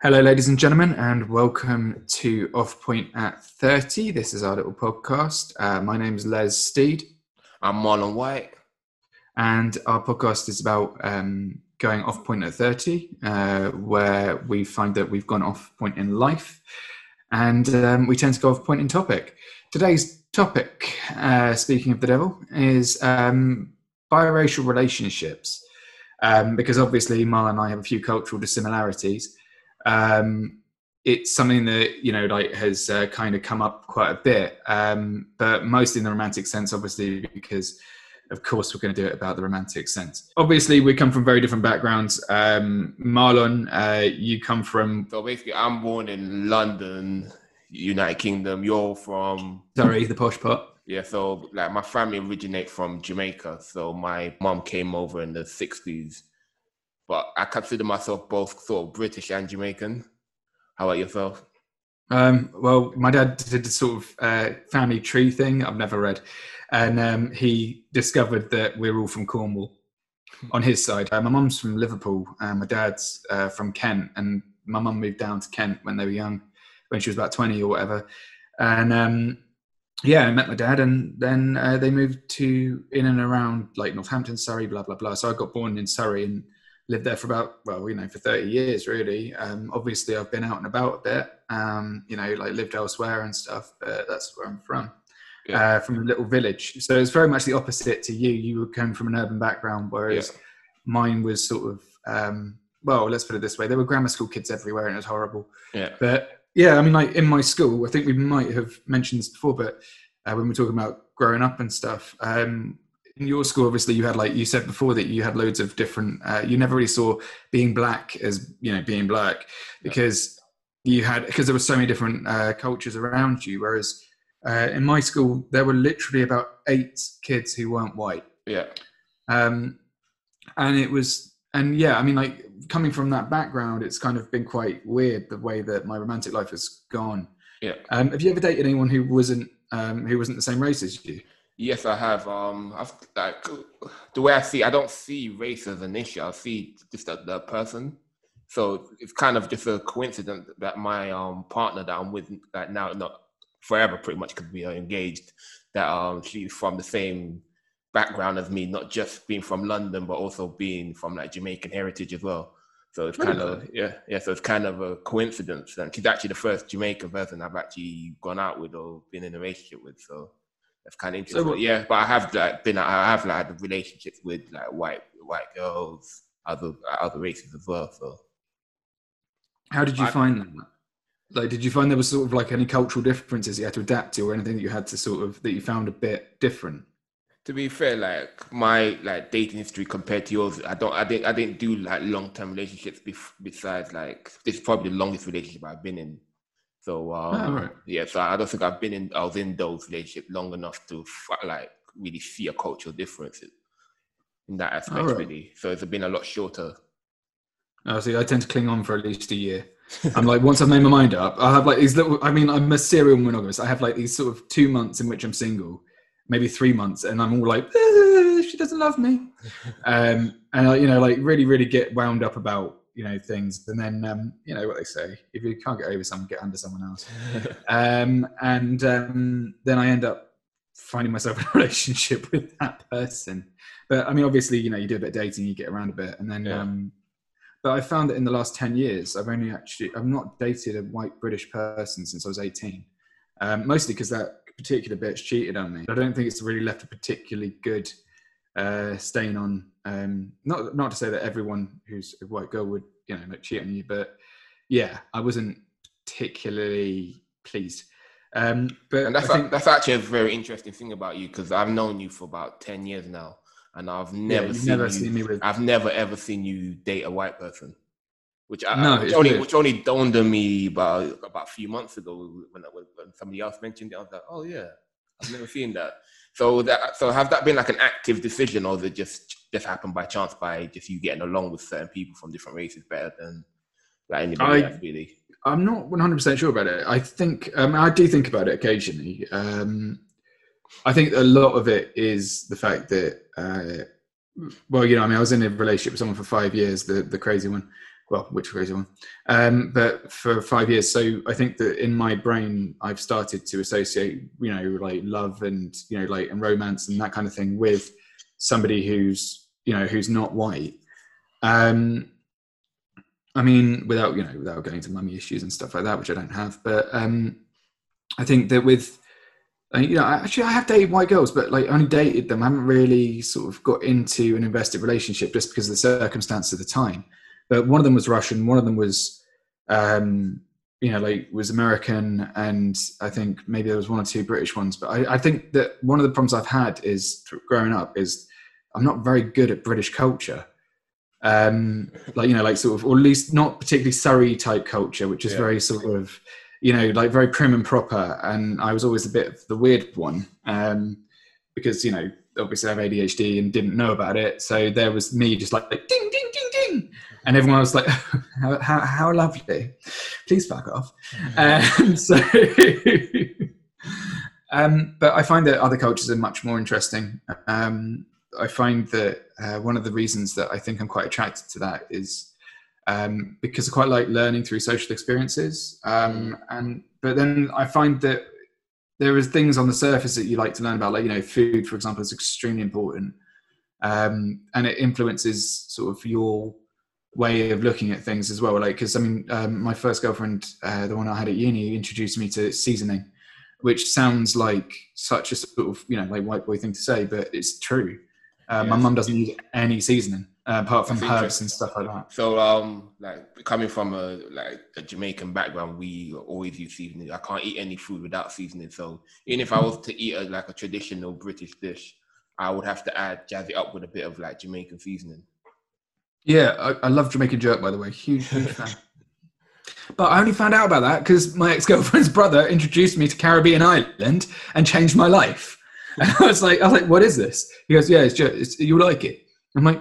Hello, ladies and gentlemen, and welcome to Off Point at 30. This is our little podcast. Uh, my name is Les Steed. I'm Marlon White. And our podcast is about um, going off point at 30, uh, where we find that we've gone off point in life and um, we tend to go off point in topic. Today's topic, uh, speaking of the devil, is um, biracial relationships. Um, because obviously, Marlon and I have a few cultural dissimilarities. Um, it's something that you know like has uh, kind of come up quite a bit, um, but mostly in the romantic sense, obviously, because of course we're going to do it about the romantic sense. Obviously, we come from very different backgrounds. Um, Marlon, uh, you come from. So basically, I'm born in London, United Kingdom. You're from. Sorry, the posh pot. Yeah, so like my family originate from Jamaica. So my mom came over in the 60s. But I consider myself both sort of British and Jamaican. How about yourself? Um, well, my dad did a sort of uh, family tree thing I've never read and um, he discovered that we're all from Cornwall on his side. Uh, my mum's from Liverpool, and my dad's uh, from Kent, and my mum moved down to Kent when they were young, when she was about twenty or whatever, and um, yeah, I met my dad, and then uh, they moved to in and around like Northampton, Surrey, blah blah blah. So I got born in Surrey and lived there for about well, you know, for thirty years really. Um, obviously, I've been out and about a bit, um, you know, like lived elsewhere and stuff, but that's where I'm from yeah. uh, from a little village. So it's very much the opposite to you. You were coming from an urban background, whereas yeah. mine was sort of, um, well, let's put it this way: there were grammar school kids everywhere, and it was horrible. Yeah. But yeah, I mean, like in my school, I think we might have mentioned this before, but uh, when we're talking about growing up and stuff. Um, your school, obviously, you had like you said before that you had loads of different. Uh, you never really saw being black as you know being black because yeah. you had because there were so many different uh, cultures around you. Whereas uh, in my school, there were literally about eight kids who weren't white. Yeah. Um, and it was, and yeah, I mean, like coming from that background, it's kind of been quite weird the way that my romantic life has gone. Yeah. Um, have you ever dated anyone who wasn't um, who wasn't the same race as you? Yes, I have. Um, I've like the way I see, I don't see race as an issue. I see just the, the person. So it's kind of just a coincidence that my um partner that I'm with like now, not forever pretty much because we are engaged that um she's from the same background as me not just being from london but also being from like jamaican heritage as well so it's kind of yeah yeah so it's kind of a coincidence and she's actually the first jamaican person i've actually gone out with or been in a relationship with so that's kind of interesting so, yeah but i have like been i have like had relationships with like white white girls other other races as well so. How did you I, find that? Like did you find there was sort of like any cultural differences you had to adapt to or anything that you had to sort of that you found a bit different? To be fair like my like dating history compared to yours i don't i didn't i didn't do like long-term relationships besides like this is probably the longest relationship i've been in so um, oh, right. yeah so i don't think i've been in i was in those relationships long enough to like really see a cultural difference in that aspect right. really so it's been a lot shorter oh see i tend to cling on for at least a year I'm like, once I've made my mind up, I have like these little. I mean, I'm a serial monogamist. I have like these sort of two months in which I'm single, maybe three months, and I'm all like, ah, she doesn't love me, um, and I, you know, like really, really get wound up about you know things, and then um, you know what they say: if you can't get over someone, get under someone else. um, and um, then I end up finding myself in a relationship with that person. But I mean, obviously, you know, you do a bit of dating, you get around a bit, and then. Yeah. Um, but I found that in the last 10 years, I've only actually, I've not dated a white British person since I was 18. Um, mostly because that particular bitch cheated on me. I don't think it's really left a particularly good uh, stain on. Um, not not to say that everyone who's a white girl would you know like cheat on you, but yeah, I wasn't particularly pleased. Um, but and that's think, a, that's actually a very interesting thing about you because I've known you for about ten years now, and I've never, yeah, seen, never you, seen me with. I've never ever seen you date a white person, which I, no, which only which only dawned on me about about a few months ago when, when somebody else mentioned it. I was like, oh yeah, I've never seen that. So that so have that been like an active decision, or did it just just happened by chance by just you getting along with certain people from different races better than like anybody I, else really? I'm not 100 percent sure about it. I think um, I do think about it occasionally. Um, I think a lot of it is the fact that, uh, well, you know, I mean, I was in a relationship with someone for five years, the the crazy one, well, which crazy one. Um, but for five years, so I think that in my brain, I've started to associate, you know, like love and you know, like and romance and that kind of thing with somebody who's you know who's not white. Um, I mean, without you know, without going to mummy issues and stuff like that, which I don't have, but um, I think that with you know, actually, I have dated white girls, but like only dated them. I haven't really sort of got into an invested relationship just because of the circumstance of the time but one of them was Russian, one of them was, um, you know, like was American, and I think maybe there was one or two British ones. But I, I think that one of the problems I've had is growing up is I'm not very good at British culture. Um, like you know, like sort of, or at least not particularly Surrey type culture, which is yeah. very sort of, you know, like very prim and proper. And I was always a bit of the weird one um, because you know, obviously I have ADHD and didn't know about it. So there was me just like ding ding ding ding and everyone was like, how, how, how lovely. Please fuck off. Um, so, um, but I find that other cultures are much more interesting. Um, I find that uh, one of the reasons that I think I'm quite attracted to that is um, because I quite like learning through social experiences. Um, and but then I find that there is things on the surface that you like to learn about, like you know, food, for example, is extremely important, um, and it influences sort of your way of looking at things as well. Like, because I mean, um, my first girlfriend, uh, the one I had at uni, introduced me to seasoning, which sounds like such a sort of you know like white boy thing to say, but it's true. Uh. My mum doesn't use any seasoning uh, apart from herbs and stuff like that. So, um, like coming from a like a Jamaican background, we always use seasoning. I can't eat any food without seasoning. So, even if I was to eat a, like a traditional British dish, I would have to add jazz it up with a bit of like Jamaican seasoning. Yeah, I, I love Jamaican jerk, by the way. Huge, huge fan. But I only found out about that because my ex girlfriend's brother introduced me to Caribbean Island and changed my life. And I was like, I was like, what is this? He goes, yeah, it's just, it's, you'll like it. I'm like,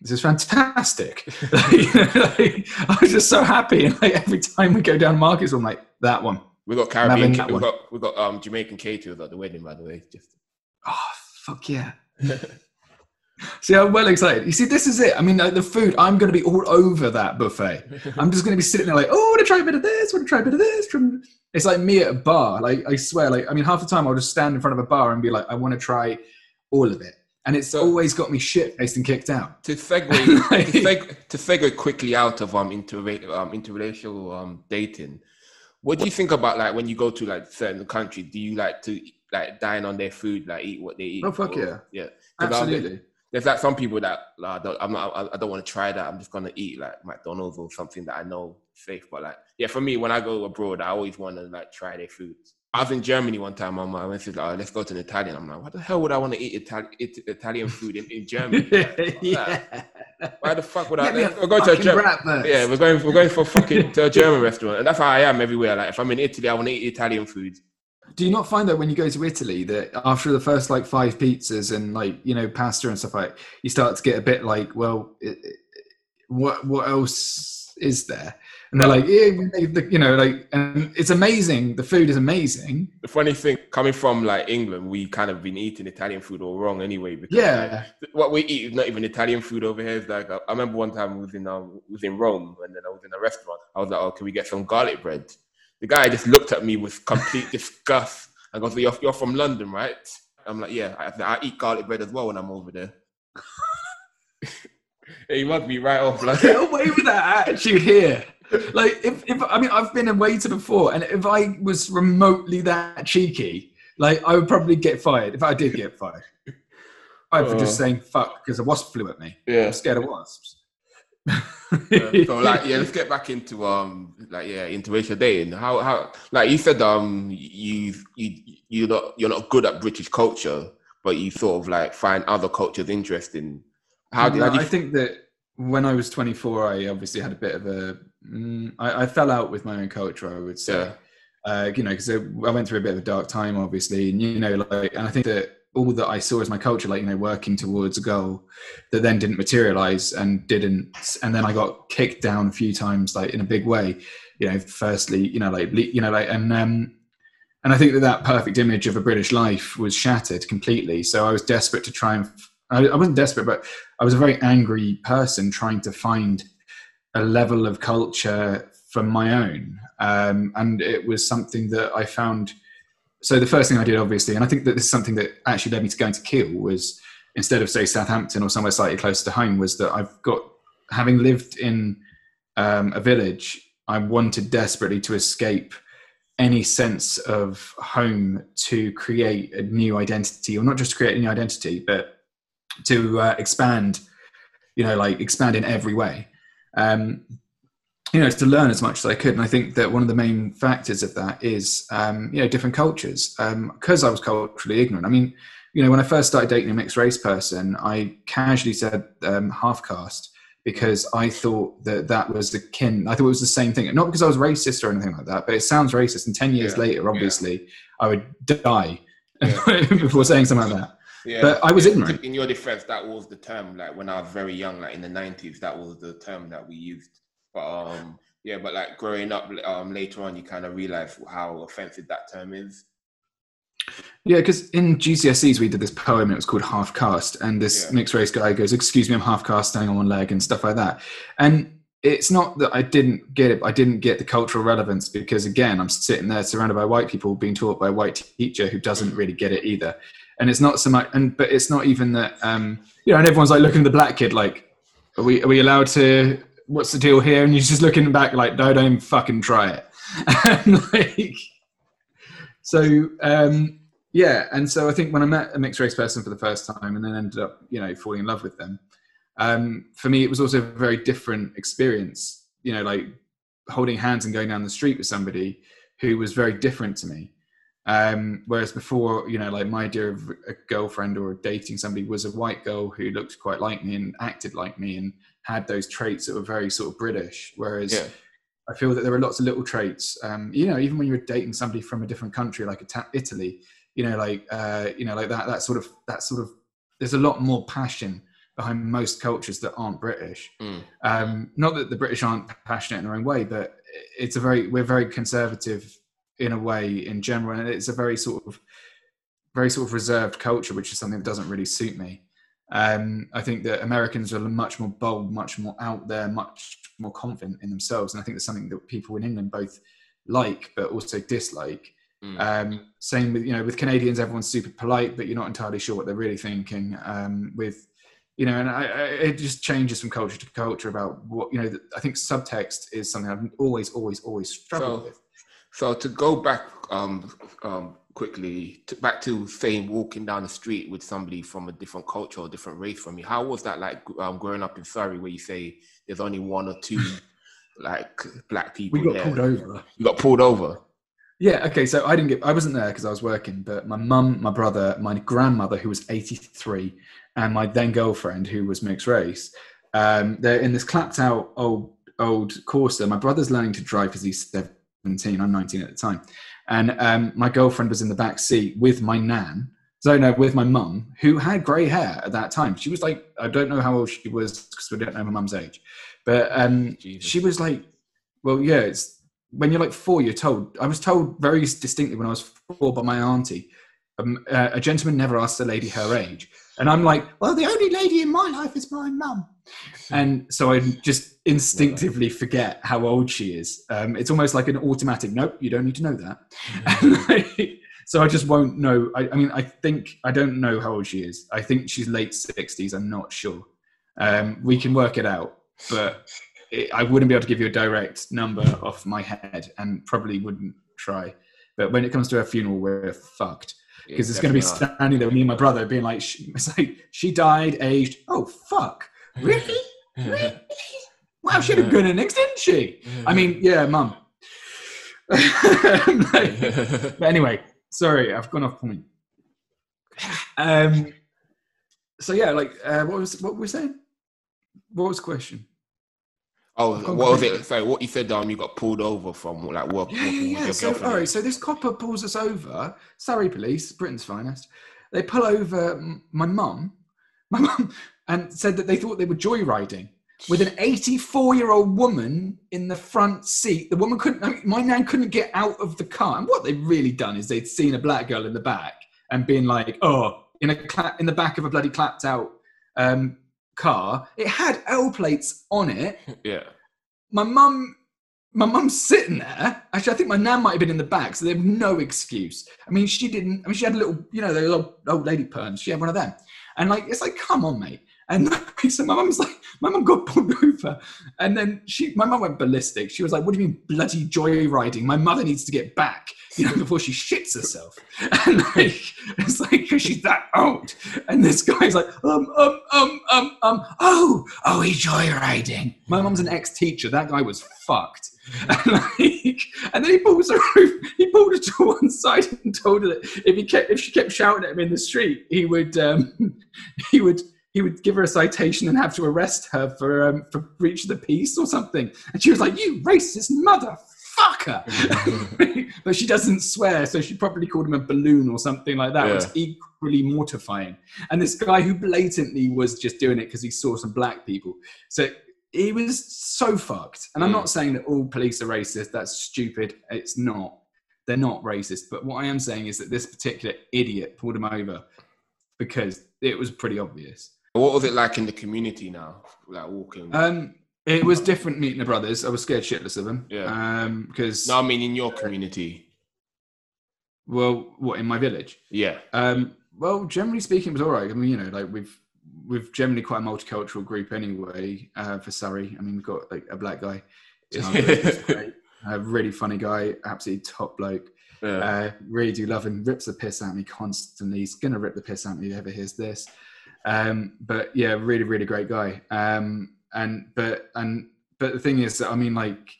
this is fantastic. like, you know, like, I was just so happy. And like every time we go down markets, I'm like, that one. We got Caribbean. We got we got um Jamaican caterers at the wedding, by the way. Just oh fuck yeah. See, I'm well excited. You see, this is it. I mean, like, the food, I'm going to be all over that buffet. I'm just going to be sitting there like, oh, I want to try a bit of this, I want to try a bit of this. It's like me at a bar. Like, I swear, like, I mean, half the time I'll just stand in front of a bar and be like, I want to try all of it. And it's so, always got me shit faced and kicked out. To segue, like, to, to segue quickly out of um, inter- um interracial um, dating, what do you think about like when you go to like certain countries? Do you like to like dine on their food, like eat what they eat? Oh fuck or, yeah, yeah, absolutely there's like some people that like, I don't, I'm not, I don't want to try that. I'm just gonna eat like McDonald's or something that I know safe. But like, yeah, for me, when I go abroad, I always want to like try their food. I was in Germany one time. I'm, I went to like, oh, let's go to an Italian. I'm like, what the hell would I want to eat Italian Italian food in, in Germany? yeah. Why the fuck would I? We're going to a German. Yeah, we're going. We're going for fucking to a German restaurant, and that's how I am everywhere. Like, if I'm in Italy, I want to eat Italian food. Do you not find that when you go to Italy that after the first like five pizzas and like you know pasta and stuff like you start to get a bit like well it, it, what what else is there? And they're like yeah you know like and it's amazing. The food is amazing. The funny thing coming from like England we kind of been eating Italian food all wrong anyway because yeah. like, what we eat is not even Italian food over here. It's like I remember one time I was in um, was in Rome and then I was in a restaurant. I was like oh can we get some garlic bread the guy just looked at me with complete disgust and goes, you're, you're from London, right? I'm like, yeah, I, I eat garlic bread as well when I'm over there. he mugged me right off. Like, get away with that attitude here. Like, if, if I mean, I've been a waiter before, and if I was remotely that cheeky, like, I would probably get fired if I did get fired. I for just oh. saying fuck because a wasp flew at me. Yeah, I'm scared of wasps so like yeah, let's get back into um like yeah interracial dating. How how like you said um you you you're not you're not good at British culture, but you sort of like find other cultures interesting. How, yeah, how do you... I think that when I was 24, I obviously had a bit of a mm, I, I fell out with my own culture. I would say. Yeah. Uh, you know, because I went through a bit of a dark time, obviously, and you know, like, and I think that all that I saw as my culture, like you know, working towards a goal that then didn't materialize and didn't, and then I got kicked down a few times, like in a big way. You know, firstly, you know, like you know, like and um, and I think that that perfect image of a British life was shattered completely. So I was desperate to try and I, I wasn't desperate, but I was a very angry person trying to find a level of culture from my own, um, and it was something that I found. So the first thing I did, obviously, and I think that this is something that actually led me to going to Keele was instead of say Southampton or somewhere slightly closer to home, was that I've got having lived in um, a village, I wanted desperately to escape any sense of home to create a new identity, or not just to create a new identity, but to uh, expand, you know, like expand in every way. Um, you know, to learn as much as I could. And I think that one of the main factors of that is, um, you know, different cultures. Because um, I was culturally ignorant. I mean, you know, when I first started dating a mixed race person, I casually said um, half caste because I thought that that was the kin. I thought it was the same thing. Not because I was racist or anything like that, but it sounds racist. And 10 years yeah. later, obviously, yeah. I would die yeah. before saying something like that. Yeah. But I was ignorant. In your defense, that was the term, like when I was very young, like in the 90s, that was the term that we used. But um, yeah, but like growing up um, later on, you kind of realize how offensive that term is. Yeah, because in GCSEs we did this poem. It was called Half Caste, and this yeah. mixed race guy goes, "Excuse me, I'm half caste, standing on one leg," and stuff like that. And it's not that I didn't get it. I didn't get the cultural relevance because again, I'm sitting there surrounded by white people being taught by a white teacher who doesn't mm. really get it either. And it's not so much. And but it's not even that. Um, you know, and everyone's like looking at the black kid like, "Are we? Are we allowed to? What's the deal here?" And you're just looking back like, "No, don't fucking try it." and like, so. Um, yeah, and so I think when I met a mixed race person for the first time and then ended up, you know, falling in love with them, um, for me it was also a very different experience. You know, like holding hands and going down the street with somebody who was very different to me. Um, whereas before, you know, like my idea of a girlfriend or dating somebody was a white girl who looked quite like me and acted like me and had those traits that were very sort of British. Whereas yeah. I feel that there are lots of little traits. Um, you know, even when you're dating somebody from a different country like Italy, you know like uh, you know like that that sort of that sort of there's a lot more passion behind most cultures that aren't British. Mm. Um, not that the British aren't passionate in their own way, but it's a very we're very conservative in a way in general, and it's a very sort of very sort of reserved culture, which is something that doesn't really suit me. Um, I think that Americans are much more bold, much more out there, much more confident in themselves, and I think that's something that people in England both like but also dislike. Mm. Um, same with you know with Canadians, everyone's super polite, but you're not entirely sure what they're really thinking. Um, with you know, and I, I, it just changes from culture to culture about what you know. I think subtext is something I've always, always, always struggled so, with. So to go back um, um, quickly, to, back to saying walking down the street with somebody from a different culture or different race from you, how was that like um, growing up in Surrey, where you say there's only one or two like black people? We got there? pulled over. You got pulled over. Yeah. Okay. So I didn't get. I wasn't there because I was working. But my mum, my brother, my grandmother, who was eighty three, and my then girlfriend, who was mixed race, um, they're in this clapped out old old Corsa. My brother's learning to drive because he's seventeen. I'm nineteen at the time, and um, my girlfriend was in the back seat with my nan. So no, with my mum, who had grey hair at that time. She was like, I don't know how old she was because we don't know my mum's age, but um, she was like, well, yeah, it's when you're like four, you're told. I was told very distinctly when I was four by my auntie, um, uh, a gentleman never asks a lady her age. And I'm like, well, the only lady in my life is my mum. And so I just instinctively forget how old she is. Um, it's almost like an automatic, nope, you don't need to know that. so I just won't know. I, I, mean, I think, I don't know how old she is. I think she's late 60s. I'm not sure. Um, we can work it out. But I wouldn't be able to give you a direct number off my head, and probably wouldn't try. But when it comes to a funeral, we're fucked because it's going to be standing there, with me and my brother, being like, she, "It's like she died aged. Oh fuck, really? really? Wow, she had a good innings, didn't she? I mean, yeah, mum. but anyway, sorry, I've gone off point. Um. So yeah, like, uh, what was what were we saying? What was the question? Oh, what was it? Sorry, what you said, um, you got pulled over from like work. Yeah, yeah. so, all right, so this copper pulls us over. Surrey police, Britain's finest. They pull over my mum, my mum, and said that they thought they were joyriding with an 84 year old woman in the front seat. The woman couldn't, I mean, my nan couldn't get out of the car. And what they'd really done is they'd seen a black girl in the back and been like, oh, in a cla- in the back of a bloody clapped out um, car. It had L plates on it. Yeah. my mum my mum's sitting there. Actually, I think my nan might have been in the back, so they have no excuse. I mean, she didn't. I mean, she had a little, you know, those old, old lady perms. She had one of them, and like, it's like, come on, mate. And so my mum's like, my mum got pulled over, and then she, my mum went ballistic. She was like, "What do you mean bloody joyriding? My mother needs to get back, you know, before she shits herself." And like, it's like because she's that old. And this guy's like, um, um, um, um, um, oh, oh, he's joyriding. My mum's an ex-teacher. That guy was fucked. And, like, and then he pulls her over, he pulled her to one side and told her that if he kept if she kept shouting at him in the street, he would um, he would he would give her a citation and have to arrest her for um, for breach of the peace or something. And she was like, "You racist motherfucker!" but she doesn't swear, so she probably called him a balloon or something like that. Yeah. Was equally mortifying. And this guy who blatantly was just doing it because he saw some black people, so he was so fucked. And I'm Mm. not saying that all police are racist. That's stupid. It's not. They're not racist. But what I am saying is that this particular idiot pulled him over because it was pretty obvious. What was it like in the community now? Like walking. Um, it was different meeting the brothers. I was scared shitless of them. Yeah. Um, because no, I mean in your community. well, what in my village? Yeah. Um, well, generally speaking, it was all right. I mean, you know, like we've we've generally quite a multicultural group anyway. Uh, for Surrey, I mean, we've got like a black guy, in our group, who's great, a really funny guy, absolutely top bloke. Yeah. Uh, really do love him. Rips the piss out of me constantly. He's gonna rip the piss out of me if he ever hears this. Um, but yeah, really, really great guy. Um, and but and but the thing is, that, I mean, like,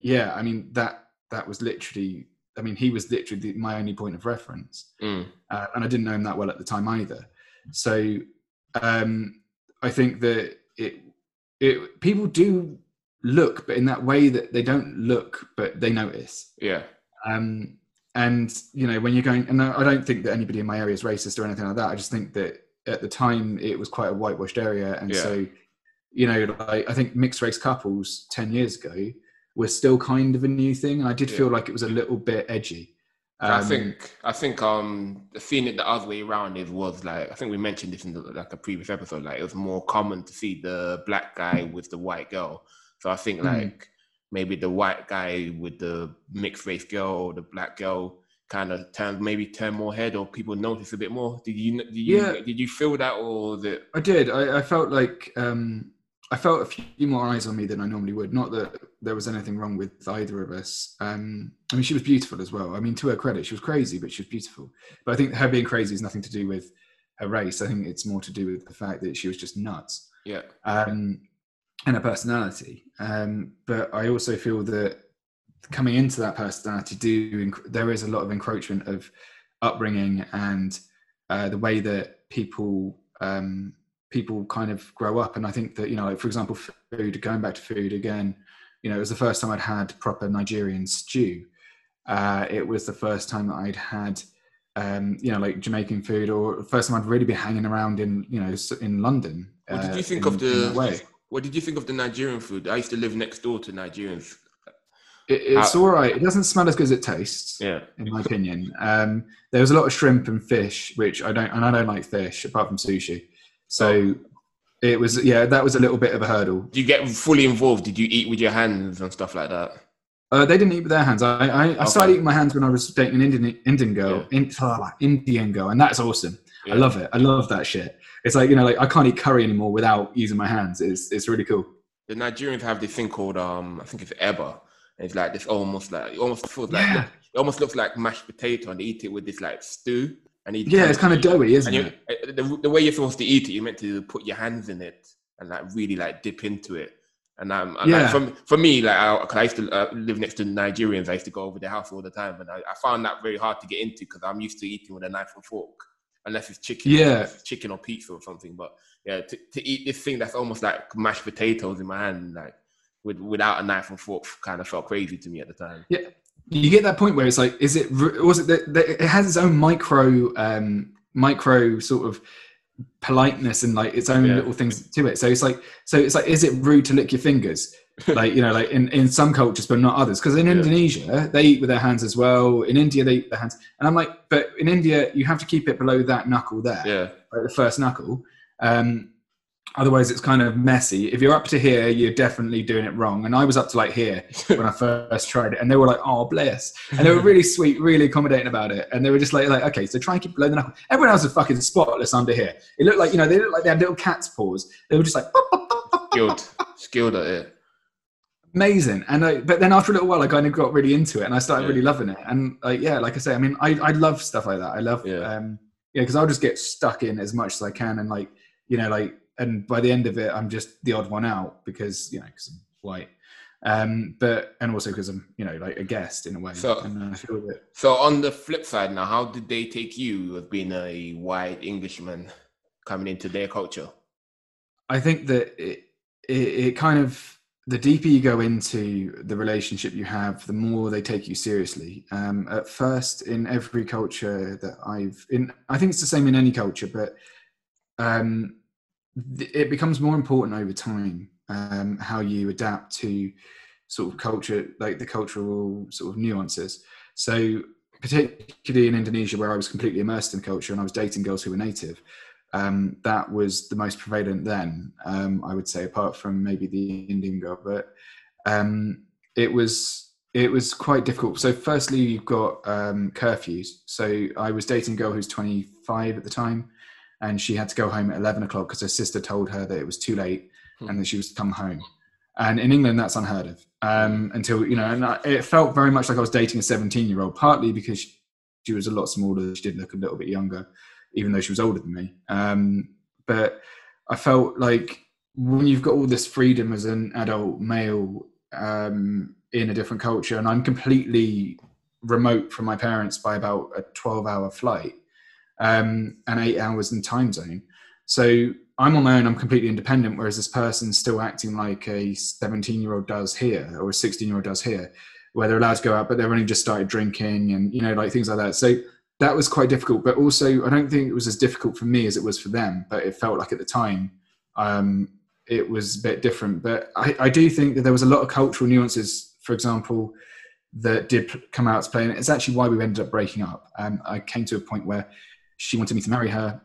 yeah, I mean that that was literally. I mean, he was literally the, my only point of reference, Mm. uh, and I didn't know him that well at the time either. So um, I think that it it people do look, but in that way that they don't look, but they notice. Yeah. Um, and you know, when you're going, and I I don't think that anybody in my area is racist or anything like that. I just think that at the time it was quite a whitewashed area, and Yeah. so you know, like I think mixed race couples ten years ago were still kind of a new thing, and I did Yeah. feel like it was a little bit edgy. I Um, think I think um seeing it the other way around is was like I think we mentioned this in the, like a previous episode like it was more common to see the black guy with the white girl so I think Mm. like maybe the white guy with the mixed race girl or the black girl kind of turn maybe turn more head or people notice a bit more did you did you Yeah. did you feel that or it I did. I, I felt like um, I felt a few more eyes on me than I normally would. Not that there was anything wrong with either of us. Um, I mean, she was beautiful as well. I mean, to her credit, she was crazy, but she was beautiful. But I think her being crazy has nothing to do with her race. I think it's more to do with the fact that she was just nuts yeah um, and her personality. Um, but I also feel that coming into that personality, do there is a lot of encroachment of upbringing and uh, the way that people um, people kind of grow up. And I think that you know, like for example, food. Going back to food again, you know, it was the first time I'd had proper Nigerian stew. Uh, it was the first time that I'd had. Um, you know, like Jamaican food, or first time I'd really be hanging around in, you know, in London. what did uh, you think in- of in way. the what did you think of the Nigerian food I used to live next door to Nigerians It, it's How- all right. It doesn't smell as good as it tastes, yeah in my opinion. Um, there was a lot of shrimp and fish, which I don't, and I don't like fish apart from sushi. So it was, yeah, that was a little bit of a hurdle. did you get fully involved did you eat with your hands and stuff like that Uh, they didn't eat with their hands. I, I, I started eating my hands when I was dating an Indian, Indian girl, in, ah, Indian girl, and that's awesome. Yeah. I love it. I love that shit. It's like you know, like I can't eat curry anymore without using my hands. It's it's really cool. the Nigerians have this thing called um I think it's eba. It's like this almost like it almost feels like Yeah. it almost looks like mashed potato and they eat it with this like stew and eat Yeah, it's kind of doughy, isn't and you, it? the, the way you're supposed to eat it, you're meant to put your hands in it and like really like dip into it. And um, and, like, Yeah. for, for me, like I, 'cause I used to uh, live next to Nigerians, I used to go over their house all the time, and I, I found that very hard to get into because I'm used to eating with a knife and fork, unless it's chicken, Yeah. it's chicken or pizza or something. But yeah, to, to eat this thing that's almost like mashed potatoes in my hand, like with, without a knife and fork, kind of felt crazy to me at the time. Yeah. You get that point where it's like, is it was it that, that it has its own micro um micro sort of politeness and like its own Yeah. little things to it. So it's like, so it's like, is it rude to lick your fingers? like you know, like in, in some cultures, but not others. Because in Yeah. Indonesia, they eat with their hands as well. In India, they eat with their hands, and I'm like, but in India, you have to keep it below that knuckle there, Yeah, like the first knuckle. Um, Otherwise, it's kind of messy. If you're up to here, you're definitely doing it wrong. And I was up to like here when I first tried it, and they were like, "Oh, bless," and they were really sweet, really accommodating about it. And they were just like, "Like, okay, so try and keep below the knuckle." Everyone else was fucking spotless under here. It looked like you know they looked like they had little cat's paws. They were just like skilled, skilled at it. Amazing. And I, but then after a little while, I kind of got really into it, and I started Yeah. really loving it. And like, yeah, like I say, I mean, I I love stuff like that. I love, Yeah. um, yeah, because I'll just get stuck in as much as I can, and like, you know, like, and by the end of it, I'm just the odd one out because you know, because I'm white. Um, but and also because I'm, you know, like a guest in a way. So- and I feel that So on the flip side now, how did they take you as being a white Englishman coming into their culture? I think that it, it, it kind of the deeper you go into the relationship you have, the more they take you seriously. Um, at first, in every culture that I've in, I think it's the same in any culture, but um, it becomes more important over time um, how you adapt to sort of culture, like the cultural sort of nuances. So, particularly in Indonesia, where I was completely immersed in culture and I was dating girls who were native, um, that was the most prevalent then. Um, I would say, apart from maybe the Indian girl, but um, it was it was quite difficult. So, firstly, you've got um, curfews. So, I was dating a girl who's 25 at the time, and she had to go home at 11 o'clock because her sister told her that it was too late and that she was to come home. And in England, that's unheard of. Um, until you know, and I, it felt very much like I was dating a 17 year old, partly because she, she was a lot smaller. She did look a little bit younger, even though she was older than me. Um, but I felt like when you've got all this freedom as an adult male um, in a different culture, and I'm completely remote from my parents by about a 12 hour flight um, and eight hours in time zone. So I'm on my own, I'm completely independent, whereas this person's still acting like a 17 year old does here or a 16 year old does here, where they're allowed to go out, but they've only just started drinking and, you know, like things like that. So that was quite difficult, but also I don't think it was as difficult for me as it was for them, but it felt like at the time um, it was a bit different. But I, I do think that there was a lot of cultural nuances, for example, that did come out to play. And it's actually why we ended up breaking up. Um, I came to a point where she wanted me to marry her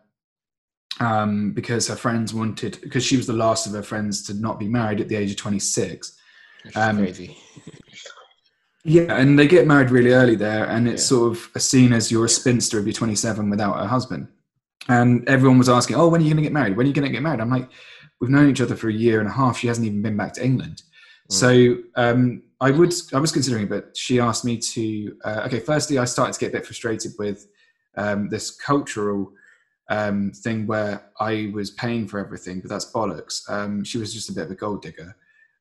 um, because her friends wanted, because she was the last of her friends to not be married at the age of 26. Which is Um, crazy. Yeah, and they get married really early there, and it's Yeah. sort of seen as you're a spinster if you're 27 without a husband. And everyone was asking, "Oh, when are you going to get married? When are you going to get married?" I'm like, "We've known each other for a year and a half. She hasn't even been back to England." Mm. So um, I would, I was considering, but she asked me to. Uh, okay, firstly, I started to get a bit frustrated with um, this cultural um, thing where I was paying for everything, but that's bollocks. Um, she was just a bit of a gold digger.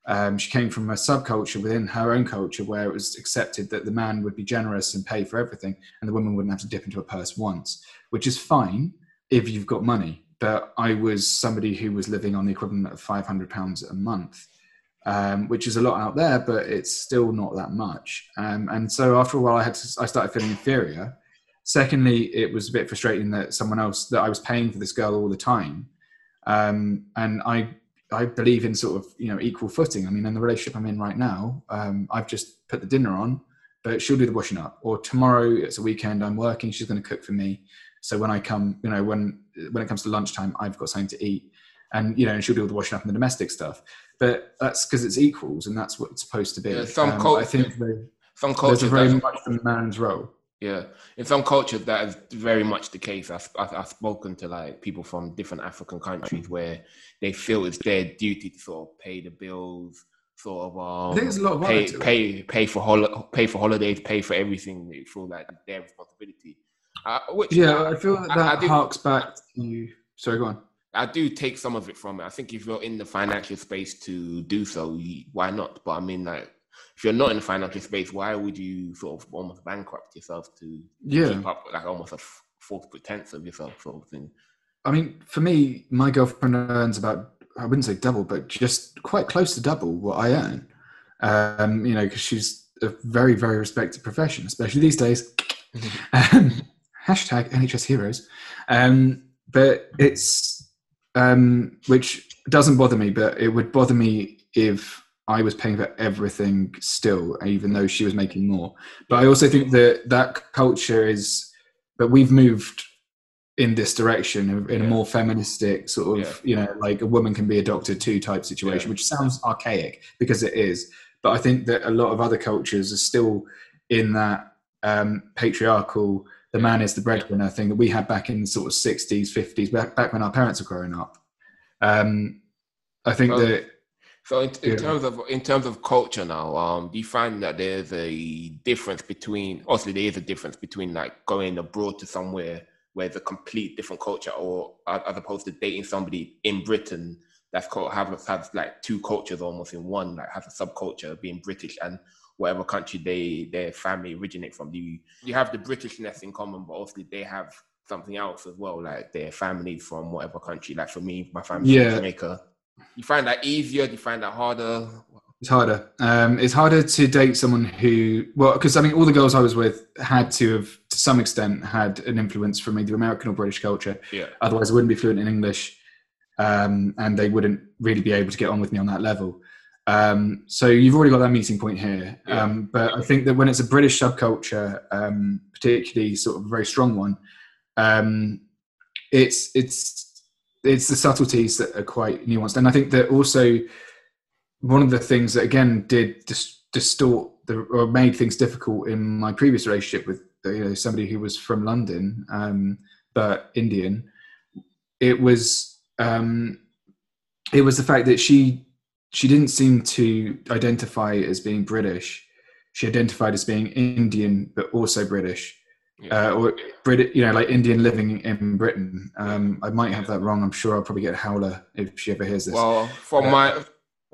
Um, she came from a subculture within her own culture where it was accepted that the man would be generous and pay for everything, and the woman wouldn't have to dip into a purse once, which is fine if you've got money. But I was somebody who was living on the equivalent of five hundred pounds a month, um, which is a lot out there, but it's still not that much. Um, and so after a while, I had to, I started feeling inferior. Secondly, it was a bit frustrating that someone else that I was paying for this girl all the time, um, and I I believe in sort of you know equal footing. I mean, in the relationship I'm in right now, um, I've just put the dinner on, but she'll do the washing up. Or tomorrow, it's a weekend, I'm working. She's going to cook for me. So when I come, you know, when when it comes to lunchtime, I've got something to eat, and you know, and she'll do all the washing up and the domestic stuff. But that's because it's equals, and that's what it's supposed to be. Yeah, some Um, cult- I think there- Some there's a very much the man's role. Yeah, in some cultures that is very much the case. I've, I've, I've spoken to like people from different African countries where they feel it's their duty to sort of pay the bills, sort of um, there's a lot of pay honour to it. pay pay for hol- pay for holidays, pay for everything. They feel like their responsibility. Uh, which Yeah, I feel that I- I do- harks back to. Sorry, go on. I do take some of it from it. I think if you're in the financial space to do so, why not? But I mean, like, if you're not in the financial space, why would you sort of almost bankrupt yourself to Yeah, keep up like almost a false pretense of yourself, sort of thing? I mean, for me, my girlfriend earns about, I wouldn't say double, but just quite close to double what I earn. Um, you know, because she's a very, very respected profession, especially these days. um, hashtag NHS heroes. Um, but it's, um, which doesn't bother me, but it would bother me if I was paying for everything still, even though she was making more. But I also think that that culture is, but we've moved in this direction in a more feministic sort of yeah. you know like a woman can be a doctor too type situation yeah. which sounds archaic because it is but i think that a lot of other cultures are still in that um, patriarchal the man is the breadwinner thing that we had back in the sort of 60s 50s back, back when our parents were growing up um, i think well, that so in, in yeah. terms of in terms of culture now, um, do you find that there's a difference between obviously there is a difference between like going abroad to somewhere where it's a complete different culture, or as opposed to dating somebody in Britain that's called have has like two cultures almost in one, like has a subculture being British and whatever country they their family originate from. You you have the Britishness in common, but obviously they have something else as well, like their family from whatever country. Like for me, my family yeah. from Jamaica you find that easier? Do you find that harder? It's harder. Um, it's harder to date someone who, well, because I mean, all the girls I was with had to have, to some extent, had an influence from either American or British culture. Yeah. Otherwise, I wouldn't be fluent in English, um, and they wouldn't really be able to get on with me on that level. Um, so you've already got that meeting point here. Yeah. Um, but I think that when it's a British subculture, um, particularly sort of a very strong one, um, it's it's it's the subtleties that are quite nuanced, and I think that also one of the things that again did dis- distort the, or made things difficult in my previous relationship with you know somebody who was from London um, but Indian. It was um, it was the fact that she she didn't seem to identify as being British. She identified as being Indian but also British yeah. uh, or Brit, you know, like Indian living in Britain. Um, I might have that wrong. I'm sure I'll probably get Howler if she ever hears this. Well, from uh, my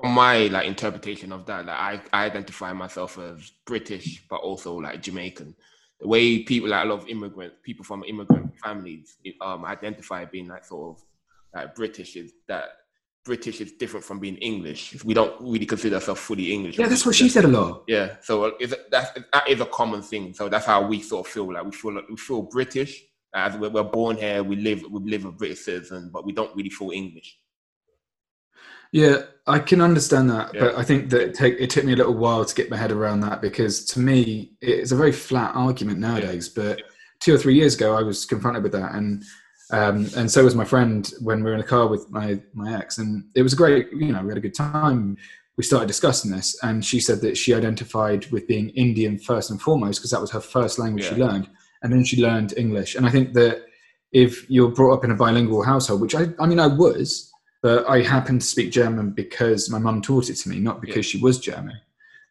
from my like interpretation of that, like I, I identify myself as British, but also like Jamaican. The way people, like a lot of immigrant people from immigrant families, um, identify being like sort of like British is that British is different from being English. We don't really consider ourselves fully English. Yeah, that's what she said a lot. Yeah, so uh, is that that is a common thing. So that's how we sort of feel like we feel like we feel British as we're, we're born here. We live we live a British citizen, but we don't really feel English. Yeah, I can understand that, yeah. but I think that it, take, it took me a little while to get my head around that because to me it's a very flat argument nowadays. Yeah. But yeah. two or three years ago, I was confronted with that, and um, and so was my friend when we were in the car with my my ex, and it was a great. You know, we had a good time. We started discussing this, and she said that she identified with being Indian first and foremost because that was her first language yeah. she learned, and then she learned English. And I think that if you're brought up in a bilingual household, which I, I mean, I was, but I happened to speak German because my mum taught it to me, not because yeah. she was German.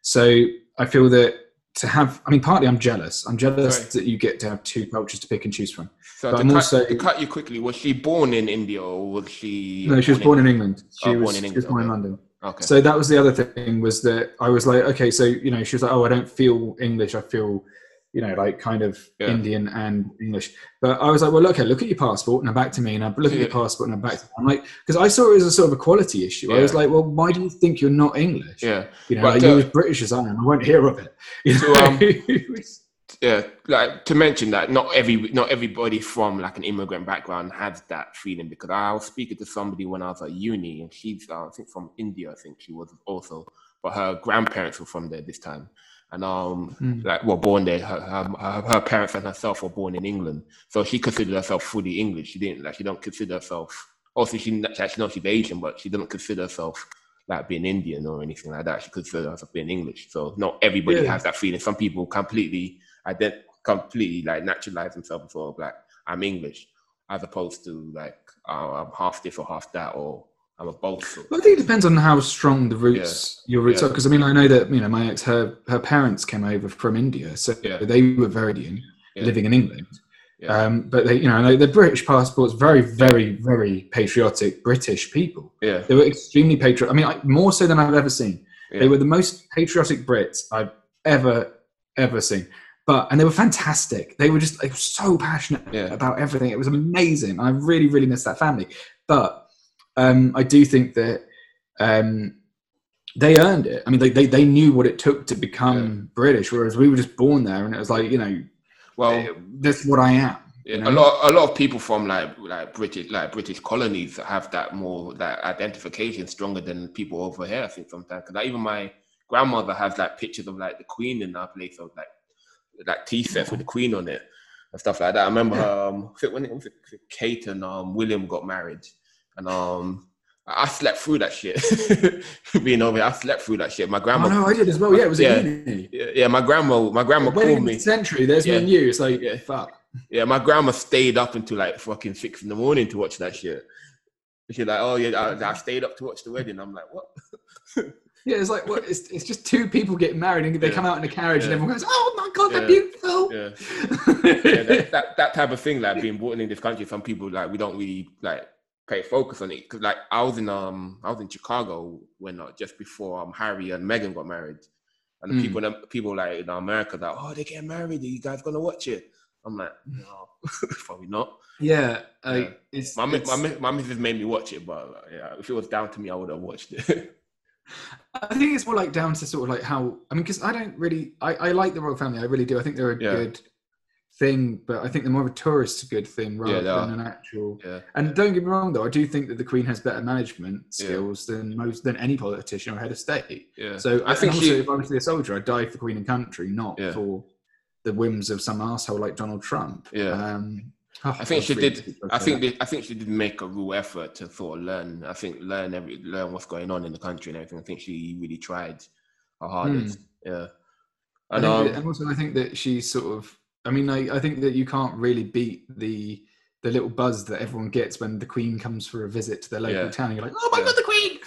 So I feel that to have i mean partly i'm jealous i'm jealous right. that you get to have two cultures to pick and choose from so but to, cut, also, to cut you quickly was she born in india or was she no she was born in, in england oh, she oh, was born in, england. She was born okay. in london okay so that was the other thing was that i was like okay so you know she was like oh i don't feel english i feel you know, like kind of yeah. Indian and English. But I was like, well, okay, look at your passport, and back to me, and I look at your passport, and I'm back to me. I'm like, because I saw it as a sort of a quality issue. Yeah. I was like, well, why do you think you're not English? Yeah, you know, but, like uh, you're as British as I am. I won't hear of it. You so, um, yeah, like to mention that not every not everybody from like an immigrant background has that feeling because I was speaking to somebody when I was at uni, and she's uh, I think from India. I think she was also, but her grandparents were from there this time and um mm. like were born there. Her, her, her, parents and herself were born in England, so she considered herself fully English. She didn't like she don't consider herself. Also, she actually knows she's Asian, but she doesn't consider herself like being Indian or anything like that. She considers herself being English. So not everybody yeah. has that feeling. Some people completely ident- completely like naturalize themselves as well, like I'm English, as opposed to like oh, I'm half this or half that or I'm a. Well, I think it depends on how strong the roots yeah. your roots yeah. are. Because I mean, I know that you know my ex, her her parents came over from India, so yeah. they were very Indian, living in England. Um, but they, you know, the British passport's very, very, very patriotic British people. Yeah, they were extremely patriotic. I mean, more so than I've ever seen. They were the most patriotic Brits I've ever, ever seen. But and they were fantastic. They were just like so passionate about everything. It was amazing. I really, really miss that family. But um, I do think that um, they earned it. I mean, they, they, they knew what it took to become yeah. British, whereas we were just born there, and it was like, you know, well, that's what I am. Yeah, you know? a lot a lot of people from like like British like British colonies have that more that identification stronger than people over here. I think sometimes because like, even my grandmother has like pictures of like the Queen in our place of like like tea sets with the Queen on it. and stuff like that. I remember um, I think when it was Kate and um, William got married, and um, I slept through that shit. Being over, here, I slept through that shit. My grandma. Oh no, I did as well. Yeah, it was Yeah. a uni. Yeah, yeah, my grandma. My grandma Wedding called me. the century. There's Yeah. me and you. It's like Yeah. fuck. Yeah, my grandma stayed up until like fucking six in the morning to watch that shit. She's like, "Oh yeah, I, I stayed up to watch the wedding." I'm like, "What?" Yeah, it's like what? It's, it's just two people getting married and they Yeah. come out in a carriage and everyone goes, "Oh my god, they're beautiful." Yeah. yeah, that, that that type of thing, like being born in this country, some people like we don't really like pay focus on it because like I was in um I was in Chicago when uh, just before um Harry and Meghan got married, and the Mm. people people like in America like oh they get married, are you guys gonna watch it? I'm like no, probably not. Yeah, I, Yeah. it's, My it's- my my missus made me watch it, but uh, yeah, if it was down to me, I would have watched it. I think it's more like down to sort of like how I mean, because I don't really, I, I like the royal family. I really do. I think they're a Yeah. good thing, but I think they're more of a tourist good thing rather are. than an actual. yeah, And don't get me wrong, though, I do think that the Queen has better management Yeah. skills than most than any politician or head of state. yeah. So I I think also, she- if I was to be a soldier, I'd die for Queen and country, not Yeah. for the whims of some asshole like Donald Trump. Yeah. Um, oh, I think she did. I think they, I think she did make a real effort to sort of learn. I think learn every learn what's going on in the country and everything. I think she really tried her hardest. Yeah, that. I and um, and also I think that she sort of. I mean, I, I think that you can't really beat the the little buzz that everyone gets when the Queen comes for a visit to their local Yeah. town. You're like, oh my Yeah. god, the Queen!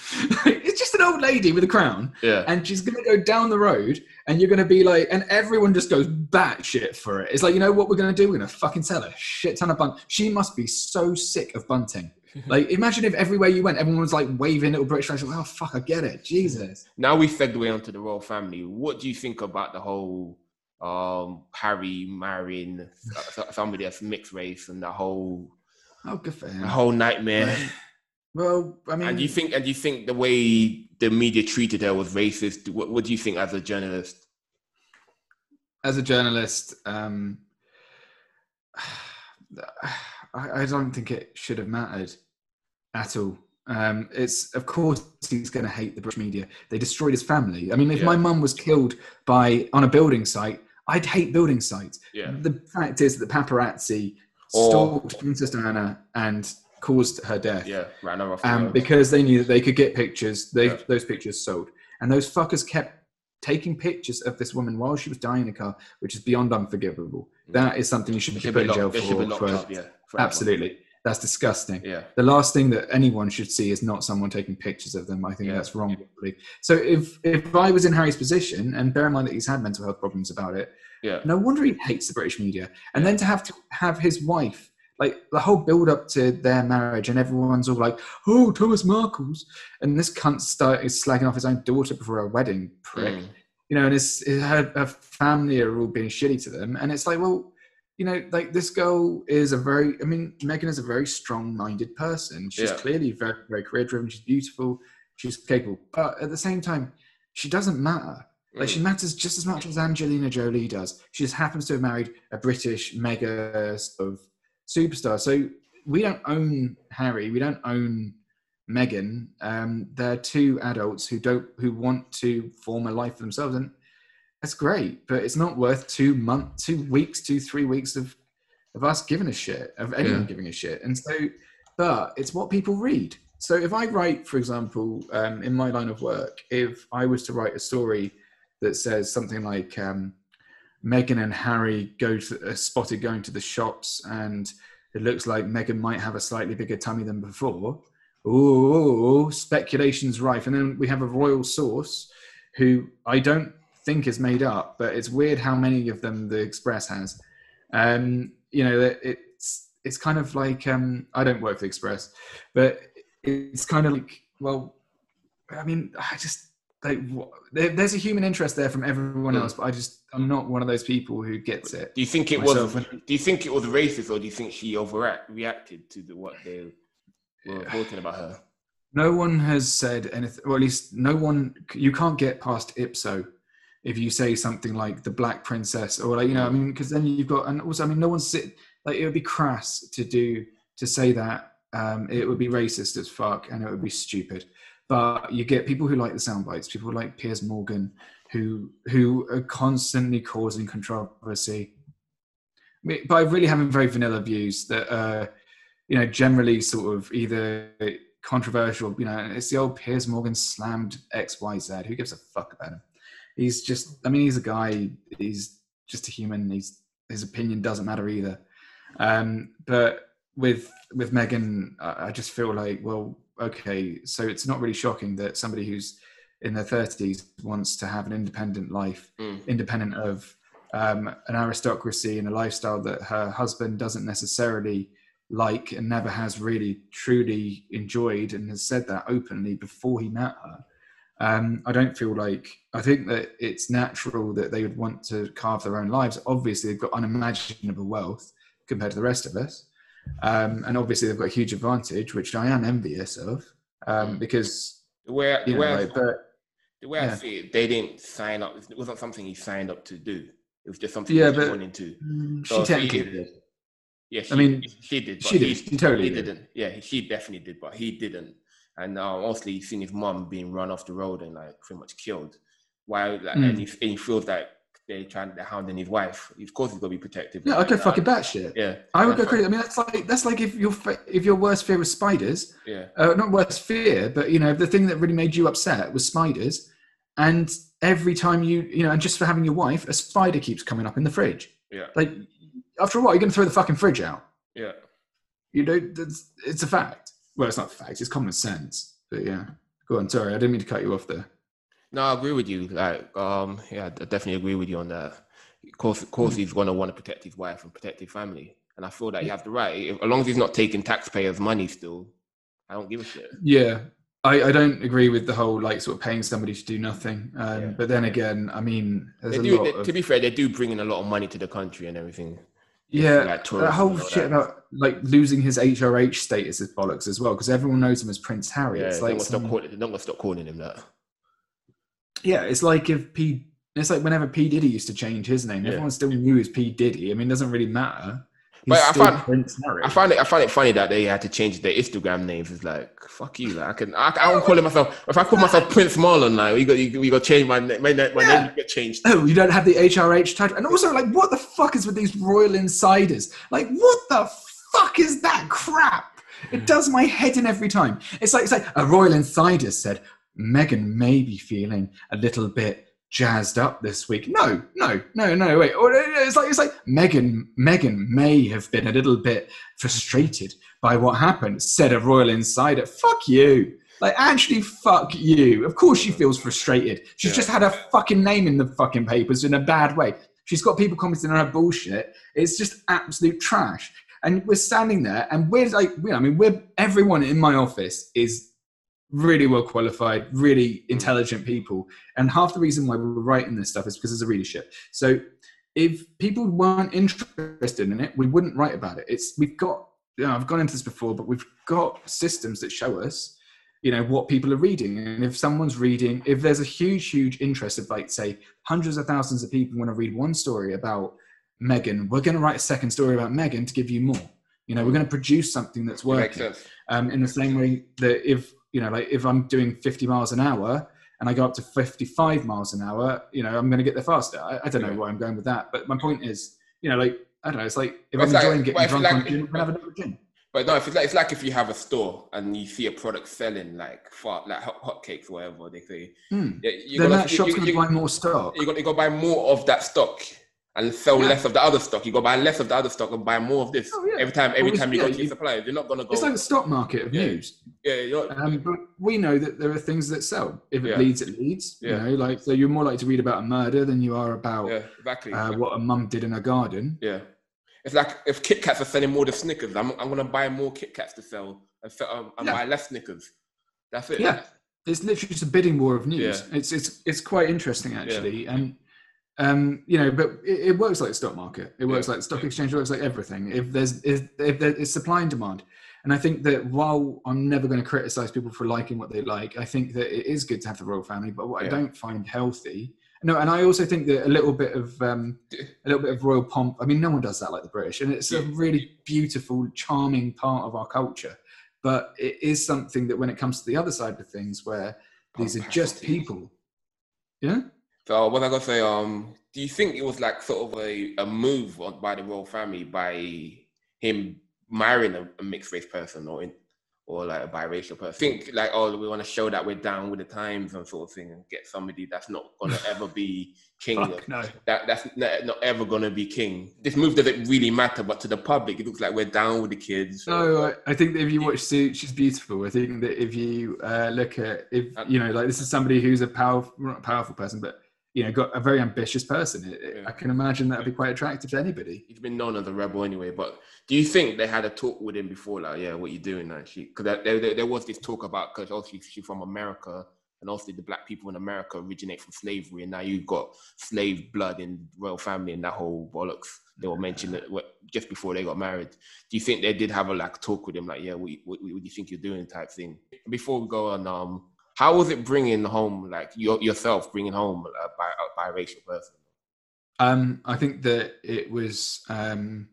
it's just an old lady with a crown. yeah, and she's gonna go down the road, and you're gonna be like, and everyone just goes batshit for it. It's like, you know what we're gonna do? We're gonna fucking sell a shit ton of bunt. She must be so sick of bunting. Like, imagine if everywhere you went, everyone was like waving little British flags. Like, oh fuck, I get it. Jesus. now we segue onto the royal family. What do you think about the whole um Harry marrying s- somebody that's mixed race and the whole Oh, good for him. the whole nightmare? Well, I mean, And you think and you think the way the media treated her was racist? What, what do you think as a journalist? as a journalist, um, I, I don't think it should have mattered at all. Um, it's of course he's going to hate the British media. They destroyed his family. I mean, if Yeah. my mum was killed by on a building site, I'd hate building sites. Yeah, The fact is that the paparazzi Or- stalked Princess Diana and caused her death yeah, ran her off. um, because they knew that they could get pictures. They Yeah. those pictures sold, and those fuckers kept taking pictures of this woman while she was dying in a car, which is beyond unforgivable. That is something you should be put in jail locked, should be for. for up. Yeah, forever. absolutely, that's disgusting. Yeah, The last thing that anyone should see is not someone taking pictures of them. I think Yeah. that's wrong. probably. So if if I was in Harry's position, and bear in mind that he's had mental health problems about it, yeah, no wonder he hates the British media. And then to have to have his wife, like the whole build up to their marriage, and everyone's all like, "Oh, Thomas Markle's," and this cunt start is slagging off his own daughter before a wedding, prick. Mm. You know, and his, his her, her family are all being shitty to them, and it's like, well, you know, like this girl is a very, I mean, Meghan is a very strong-minded person. She's Yeah. clearly very, very career-driven. She's beautiful. She's capable, but at the same time, she doesn't matter. Like she Mm. matters just as much as Angelina Jolie does. She just happens to have married a British mega sort of superstar. So we don't own Harry. We don't own Meghan. Um, they're two adults who don't who want to form a life for themselves, and that's great. But it's not worth two months, two weeks, two three weeks of of us giving a shit, of anyone Yeah. giving a shit. And so, but it's what people read. So if I write, for example, um, in my line of work, if I was to write a story that says something like um, Meghan and Harry go to uh, spotted going to the shops, and it looks like Meghan might have a slightly bigger tummy than before. Ooh, speculation's rife. And then we have a royal source who I don't think is made up, but it's weird how many of them the Express has. Um, you know, it's it's kind of like um, I don't work for the Express, but it's kind of like well, I mean, I just like there, there's a human interest there from everyone Hmm. else, but I just I'm not one of those people who gets it. Do you think it myself. was? Do you think it was the racist, or do you think she overreacted to the, what they were reporting about her? No one has said anything, or at least no one. You can't get past ipso if you say something like the Black Princess, or like you know, I mean, because then you've got, and also, I mean, no one's sit like it would be crass to do to say that. Um, it would be racist as fuck, and it would be stupid. But you get people who like the sound bites, people like Piers Morgan, who who are constantly causing controversy. by really having very vanilla views that uh you know generally sort of either controversial you know it's the old piers morgan slammed xyz who gives a fuck about him he's just i mean he's a guy he's just a human he's his opinion doesn't matter either um but with with meghan i just feel like well okay so it's not really shocking that somebody who's in their 30s wants to have an independent life Mm. independent of um, an aristocracy and a lifestyle that her husband doesn't necessarily like and never has really truly enjoyed and has said that openly before he met her. Um, I don't feel like I think that it's natural that they would want to carve their own lives. Obviously, they've got unimaginable wealth compared to the rest of us, um, and obviously they've got a huge advantage, which I am envious of um, Mm. because The way, the you know, I, like, but the way I see it, they didn't sign up. It wasn't something he signed up to do. It was just something Yeah, he was into. mm, So she technically did. Yeah, she, I mean, she did. But she did. he- She totally he did. didn't. Yeah, she definitely did, but he didn't. And mostly he's seen his mum being run off the road and like pretty much killed. While like, Mm. and, he, and he feels like they're trying they're hounding his wife. Of course, he's gonna be protective. Yeah, I'd go fucking batshit. Yeah, I would go crazy. I mean, that's like that's like if your if your worst fear was spiders, Yeah, uh, not worst fear, but you know the thing that really made you upset was spiders, and every time you you know, and just for having your wife, a spider keeps coming up in the fridge. yeah, Like after a while, you're going to throw the fucking fridge out. yeah. You know, that's, it's a fact. Well, it's not a fact; it's common sense. But yeah, go on. Sorry, I didn't mean to cut you off there. No, I agree with you. Like, um, yeah, I definitely agree with you on that. Of course, of course, he's gonna want to protect his wife and protect his family, and I feel that he has the right. If, as long as he's not taking taxpayers' money, still, I don't give a shit. Yeah, I, I don't agree with the whole like sort of paying somebody to do nothing. Um, Yeah. But then again, I mean, there's They a do, they- of to be fair, they do bring in a lot of money to the country and everything. Yeah, like that whole shit about like losing his HRH status is bollocks as well because everyone knows him as Prince Harry. Yeah, it's like not gonna stop some- calling. Stop calling him that. yeah, it's like if P. It's like whenever P Diddy used to change his name, Yeah. everyone still knew as P Diddy. I mean, it doesn't really matter. He's But I find- I find it. I find it funny that they had to change their Instagram names. It's like fuck you. Like, I can. I, I don't call it myself. If I call myself Prince Marlon, like you got you, you got to change my name. My, my Yeah. name get changed. oh, you don't have the HRH title, and also like, what the fuck is with these royal insiders? Like, what the fuck is that crap? It hmm. does my head in every time. It's like it's like a royal insider said Meghan may be feeling a little bit jazzed up this week. No, no, no, no. Wait, uh, it's like it's like Meghan. Meghan may have been a little bit frustrated by what happened. Said a royal insider. Fuck you. Like actually, fuck you. Of course she feels frustrated. She's Yeah. just had her fucking name in the fucking papers in a bad way. She's got people commenting on her bullshit. It's just absolute trash. And we're standing there, and we're like, we- I mean, we're everyone in my office is really well qualified, really intelligent people. And half the reason why we're writing this stuff is because there's a readership. So if people weren't interested in it, we wouldn't write about it. It's we've got, you know, I've gone into this before, but we've got systems that show us, you know, what people are reading. And if someone's reading, if there's a huge, huge interest of like, say, hundreds of thousands of people want to read one story about Meghan, we're going to write a second story about Meghan to give you more. You know, we're going to produce something that's working um, in the same way that if you know like if i'm doing 50 miles an hour and i go up to 55 miles an hour you know i'm going to get there faster i, I don't know where i'm going with that but my point is you know like i don't know it's like if i'm like- enjoying getting drunk like- on gin i'm going to have another gin But no, if it's like it's like if you have a store and you see a product selling like far, like hot, hotcakes or whatever they say. Hmm. Yeah, you're then gonna, that you, shop's you, going to you, buy more stock you're gonna go buy more of that stock and sell Yeah. less of the other stock. You go buy less of the other stock and buy more of this. Oh, yeah. Every time, every time you yeah, go to you- your suppliers, you're not gonna go. it's like the stock market of news yeah, you're, um, but we know that there are things that sell if it leads it leads Yeah. you know like so you're more likely to read about a murder than you are about yeah, exactly. uh, what a mum did in her garden Yeah. It's like if Kit Kats are selling more than Snickers, I'm, I'm gonna buy more Kit Kats to sell and, sell, um, and buy less Snickers. That's it. Yeah. it's literally just a bidding war of news. Yeah. It's it's it's quite interesting actually, and um, you know, but it, it works like the stock market. It works Yeah. like the stock exchange. It works like everything. If there's if, if there is supply and demand, and I think that while I'm never going to criticize people for liking what they like, I think that it is good to have the royal family. But what I don't find healthy. No, and I also think that a little bit of um, a little bit of royal pomp. I mean, no one does that like the British, and it's a really beautiful, charming part of our culture. But it is something that when it comes to the other side of things, where these are just people. Yeah. So what I gotta say, um, do you think it was like sort of a, a move on, by the royal family by him marrying a, a mixed race person or in, or like a biracial person? Think like, oh, we want to show that we're down with the times and sort of thing, and get somebody that's not gonna ever be king. Fuck no. That that's not, not ever gonna be king. This move doesn't really matter, but to the public, it looks like we're down with the kids. No, I, I think that if you watch Suit, she's beautiful. I think that if you uh, look at if you know, like this is somebody who's a powerful, not a powerful person, but you know, got a very ambitious person. It, it- Yeah. I can imagine that would be quite attractive to anybody. He's been known as a rebel anyway. But do you think they had a talk with him before, like, yeah, what you doing now? Because there, there, there was this talk about because obviously she's from America, and also the black people in America originate from slavery, and now you've got slave blood in royal family and that whole bollocks. They were mentioning it just before they got married. Do you think they did have a like talk with him, like, yeah, what, what, what do you think you're doing, type thing? Before we go on, um, how was it bringing home, like your, yourself, bringing home a, bi- a biracial person? Um, I think that it was. Um,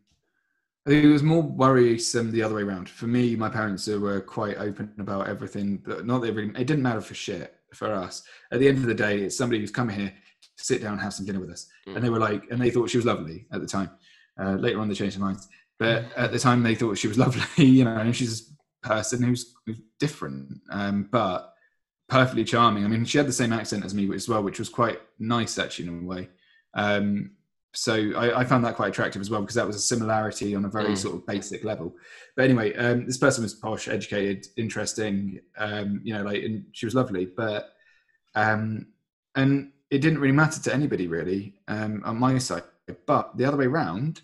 I think it was more worrisome the other way around. For me, my parents were quite open about everything. But not that it, really, it didn't matter for shit for us. At the end of the day, it's somebody who's come here to sit down and have some dinner with us, Mm. and they were like, and they thought she was lovely at the time. Uh, later on, they changed their minds, but at the time, they thought she was lovely. You know, and she's a person who's, who's different, um, but perfectly charming. I mean, she had the same accent as me as well, which was quite nice actually in a way. Um, so I, I found that quite attractive as well because that was a similarity on a very Mm. sort of basic level. But anyway, um, this person was posh, educated, interesting. Um, you know, like and she was lovely, but um, and it didn't really matter to anybody really um, on my side. But the other way around,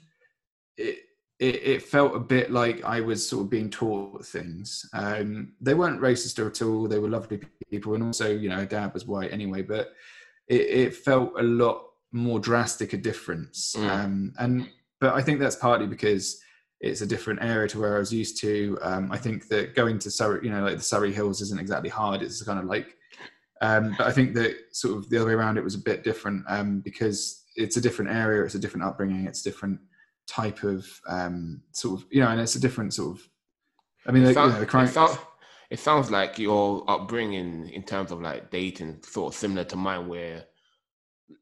it, it it felt a bit like I was sort of being taught things. Um, they weren't racist at all. They were lovely people, and also you know, dad was white anyway. But it, it felt a lot more drastic a difference. Mm. Um, and but I think that's partly because it's a different area to where I was used to. Um, I think that going to Surrey, you know, like the Surrey Hills, isn't exactly hard. It's kind of like, um, but I think that sort of the other way around, it was a bit different um, because it's a different area, it's a different upbringing, it's different type of um, sort of, you know, and it's a different sort of. I mean, It, like, sound- you know, the crime. it, it sounds like your upbringing in terms of like dating sort of similar to mine, where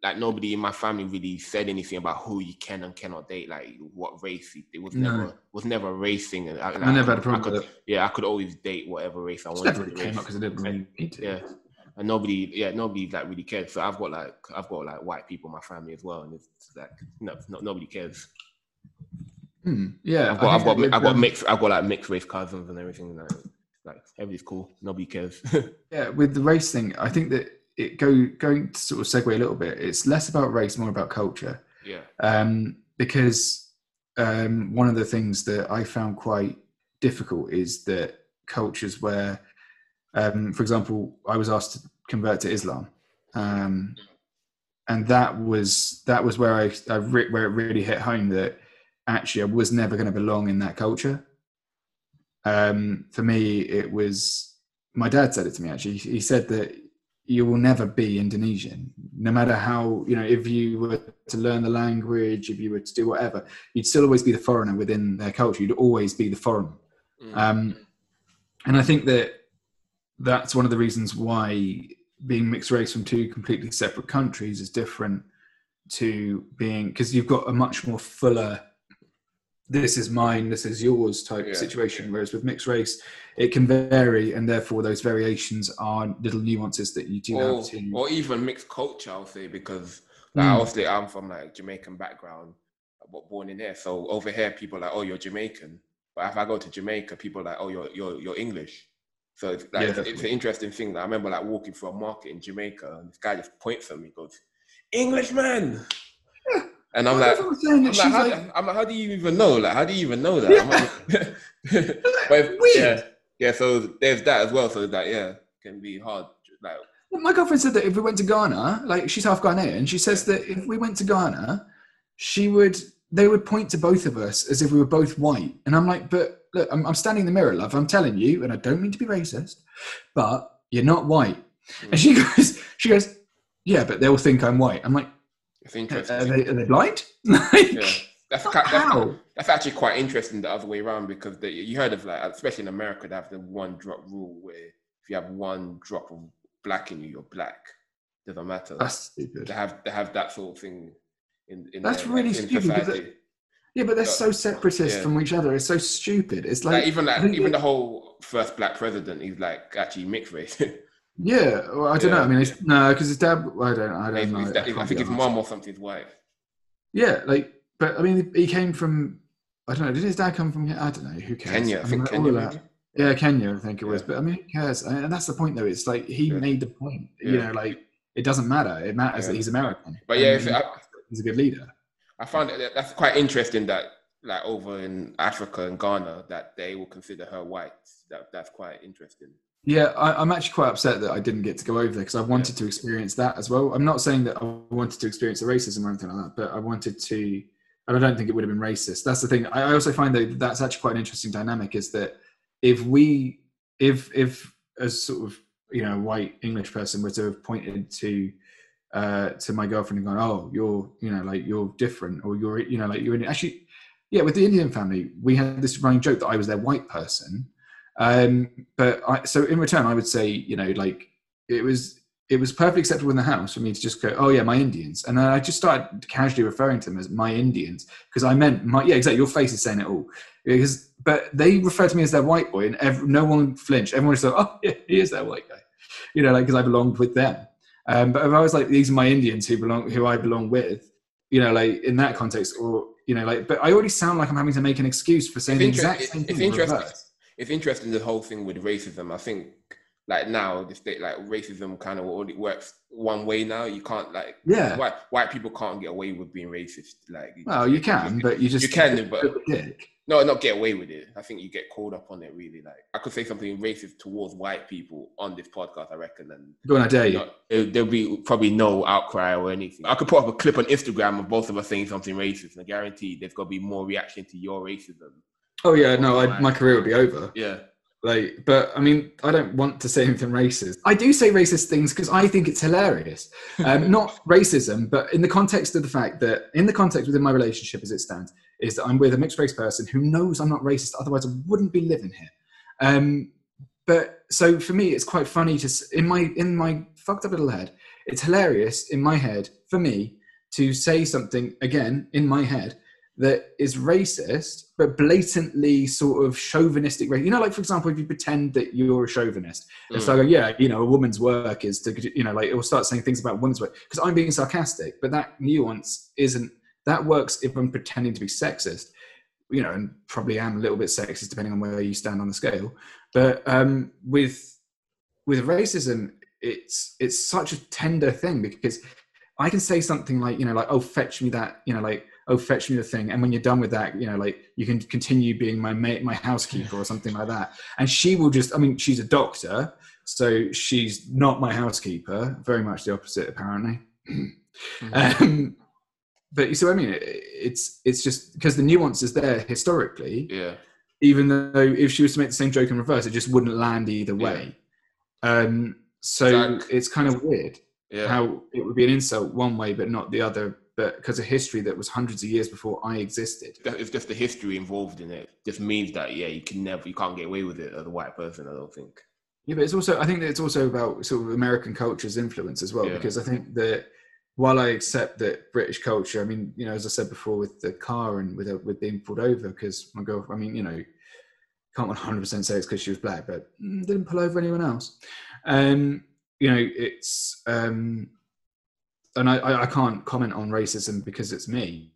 like nobody in my family really said anything about who you can and cannot date, like what race. It was No. never was never race thing. and I, I never had a problem could, with it. Yeah, I could always date whatever race I wanted. never really to came up because I didn't really need to. Yeah. And nobody, yeah, nobody like really cared. So I've got like, I've got like white people in my family as well, and it's like, no, no nobody cares. Hmm, yeah, I've got, I've got, I've got mixed, I've got like mixed race cousins and everything. Like, like everybody's cool. Nobody cares. Yeah, with the race thing, I think that it go going to sort of segue a little bit. It's less about race, more about culture, yeah. um, because um, one of the things that I found quite difficult is that cultures where, um, for example, I was asked to convert to Islam, um, and that was that was where I, I re- where it really hit home that actually I was never going to belong in that culture. Um, for me, it was my dad said it to me actually. He said that you will never be Indonesian, no matter how you know. If you were to learn the language, if you were to do whatever, you'd still always be the foreigner within their culture. You'd always be the foreigner. Mm. Um, and I think that that's one of the reasons why being mixed race from two completely separate countries is different to being because you've got a much more fuller this is mine this is yours type Yeah, situation whereas with mixed race it can vary and therefore those variations are little nuances that you do or, have to or even mixed culture, I'll say, because like, Mm. obviously I'm from like Jamaican background, but born in here. So over here, people are like, oh, you're Jamaican. But if I go to Jamaica, people are like, oh, you're you're you're English. So it's like Yeah, it's, it's an interesting thing. That I remember like walking through a market in Jamaica, and this guy just points at me, goes, Englishman. And I'm like, everyone's saying that I'm like, how, like- I'm like, how do you even know? Like, how do you even know that? I'm like, but if- Weird. yeah, yeah. So there's that as well. So that yeah, can be hard. Like, Well, My girlfriend said that if we went to Ghana, like she's half Ghanaian, she says that if we went to Ghana, she would they would point to both of us as if we were both white. And I'm like, but look, I'm, I'm standing in the mirror, love. I'm telling you, and I don't mean to be racist, but you're not white. And mm. she goes, she goes, yeah, but they'll think I'm white. I'm like, it's are interesting. they, are they blind? like, yeah, that's, ki- that's that's actually quite interesting the other way around because the, you heard of like, especially in America, they have the one drop rule where if you have one drop of black in you, you're black. doesn't matter. That's stupid. They have they have that sort of thing in. in That's their, really in stupid. Yeah, but they're so separatist Yeah. from each other. It's so stupid. It's Like, like, even like even the whole first black president, he's like actually mixed race. yeah. Well, I don't know. I mean, it's, no, because his dad. I don't. I don't know. he's- I I think his mom or something's wife. Yeah, like, but I mean, he came from. I don't know. Did his dad come from? Here? I don't know. Who cares? Kenya, I mean, think all Kenya. of that- maybe? Yeah, Kenya, I think it was. Yeah. But I mean, who cares? And and that's the point, though. It's like he Yeah. made the point. You know, like it doesn't matter. It matters Yeah. that he's American. But yeah, it's- I- he's a good leader. I found that that's quite interesting that like over in Africa and Ghana that they will consider her white. That that's quite interesting. Yeah, I, I'm actually quite upset that I didn't get to go over there because I wanted to experience that as well. I'm not saying that I wanted to experience the racism or anything like that, but I wanted to, and I don't think it would have been racist. That's the thing. I I also find that that's actually quite an interesting dynamic. Is that if we, if if as sort of you know white English person were to have pointed to uh to my girlfriend and gone, oh, you're you know like you're different or you're you know like you're in actually, yeah, with the Indian family, we had this running joke that I was their white person. Um, but I, so in return, I would say, you know, like it was, it was perfectly acceptable in the house for me to just go, oh yeah, my Indians, and then I just started casually referring to them as my Indians because I meant my, yeah, exactly. Your face is saying it all because, but they refer to me as their white boy, and ev no one flinched. Everyone was like, oh yeah, he is their white guy, you know, like because I belonged with them. Um, but if I was like, these are my Indians who belong, who I belong with, you know, like in that context, or you know, like, but I already sound like I'm having to make an excuse for saying the It's, exact same thing. in interesting. It's interesting the whole thing with racism. I think like now the state like racism kind of only works one way now. You can't like Yeah. white white people can't get away with being racist. Like Well, you can, but you just you can, but dick. no, not get away with it. I think you get called up on it. Really, like I could say something racist towards white people on this podcast. I reckon, and Go on, I dare you. No, there- there'll be probably no outcry or anything. I could put up a clip on Instagram of both of us saying something racist, and I guarantee there's gonna be more reaction to your racism. Oh yeah, no, I, my career would be over. Yeah, Like, but I mean, I don't want to say anything racist. I do say racist things because I think it's hilarious. Um, not racism, but in the context of the fact that, in the context within my relationship as it stands, is that I'm with a mixed race person who knows I'm not racist. Otherwise, I wouldn't be living here. Um, but so for me, it's quite funny to in my in my fucked up little head. It's hilarious in my head for me to say something again in my head that is racist, but blatantly sort of chauvinistic. You know, like for example, if you pretend that you're a chauvinist, and so I go, yeah, you know, a woman's work is to, you know, like it will start saying things about women's work because I'm being sarcastic, but that nuance isn't. That works if I'm pretending to be sexist, you know, and probably am a little bit sexist depending on where you stand on the scale. But um, with with racism, it's it's such a tender thing because I can say something like, you know, like, oh, fetch me that, you know, like, oh, fetch me the thing. And when you're done with that, you know, like, you can continue being my mate, my housekeeper or something like that. And she will just, I mean, she's a doctor, so she's not my housekeeper, very much the opposite, apparently. um, but you see what I mean? It- It's, it's just because the nuance is there historically yeah, even though if she was to make the same joke in reverse, it just wouldn't land either way. Um, so Exact- it's kind of weird yeah. how it would be an insult one way but not the other, but because of history that was hundreds of years before I existed. It's just the history involved in it. Just means that yeah, you can never, you can't get away with it as a white person. I don't think. Yeah, but it's also I think that it's also about sort of American culture's influence as well, Yeah. because I think that while I accept that British culture, I mean, you know, as I said before with the car and with with being pulled over, because my girl, I mean, you know, can't one hundred percent say it's because she was black, but mm, didn't pull over anyone else. Um, you know, it's um, and I, I can't comment on racism because it's me.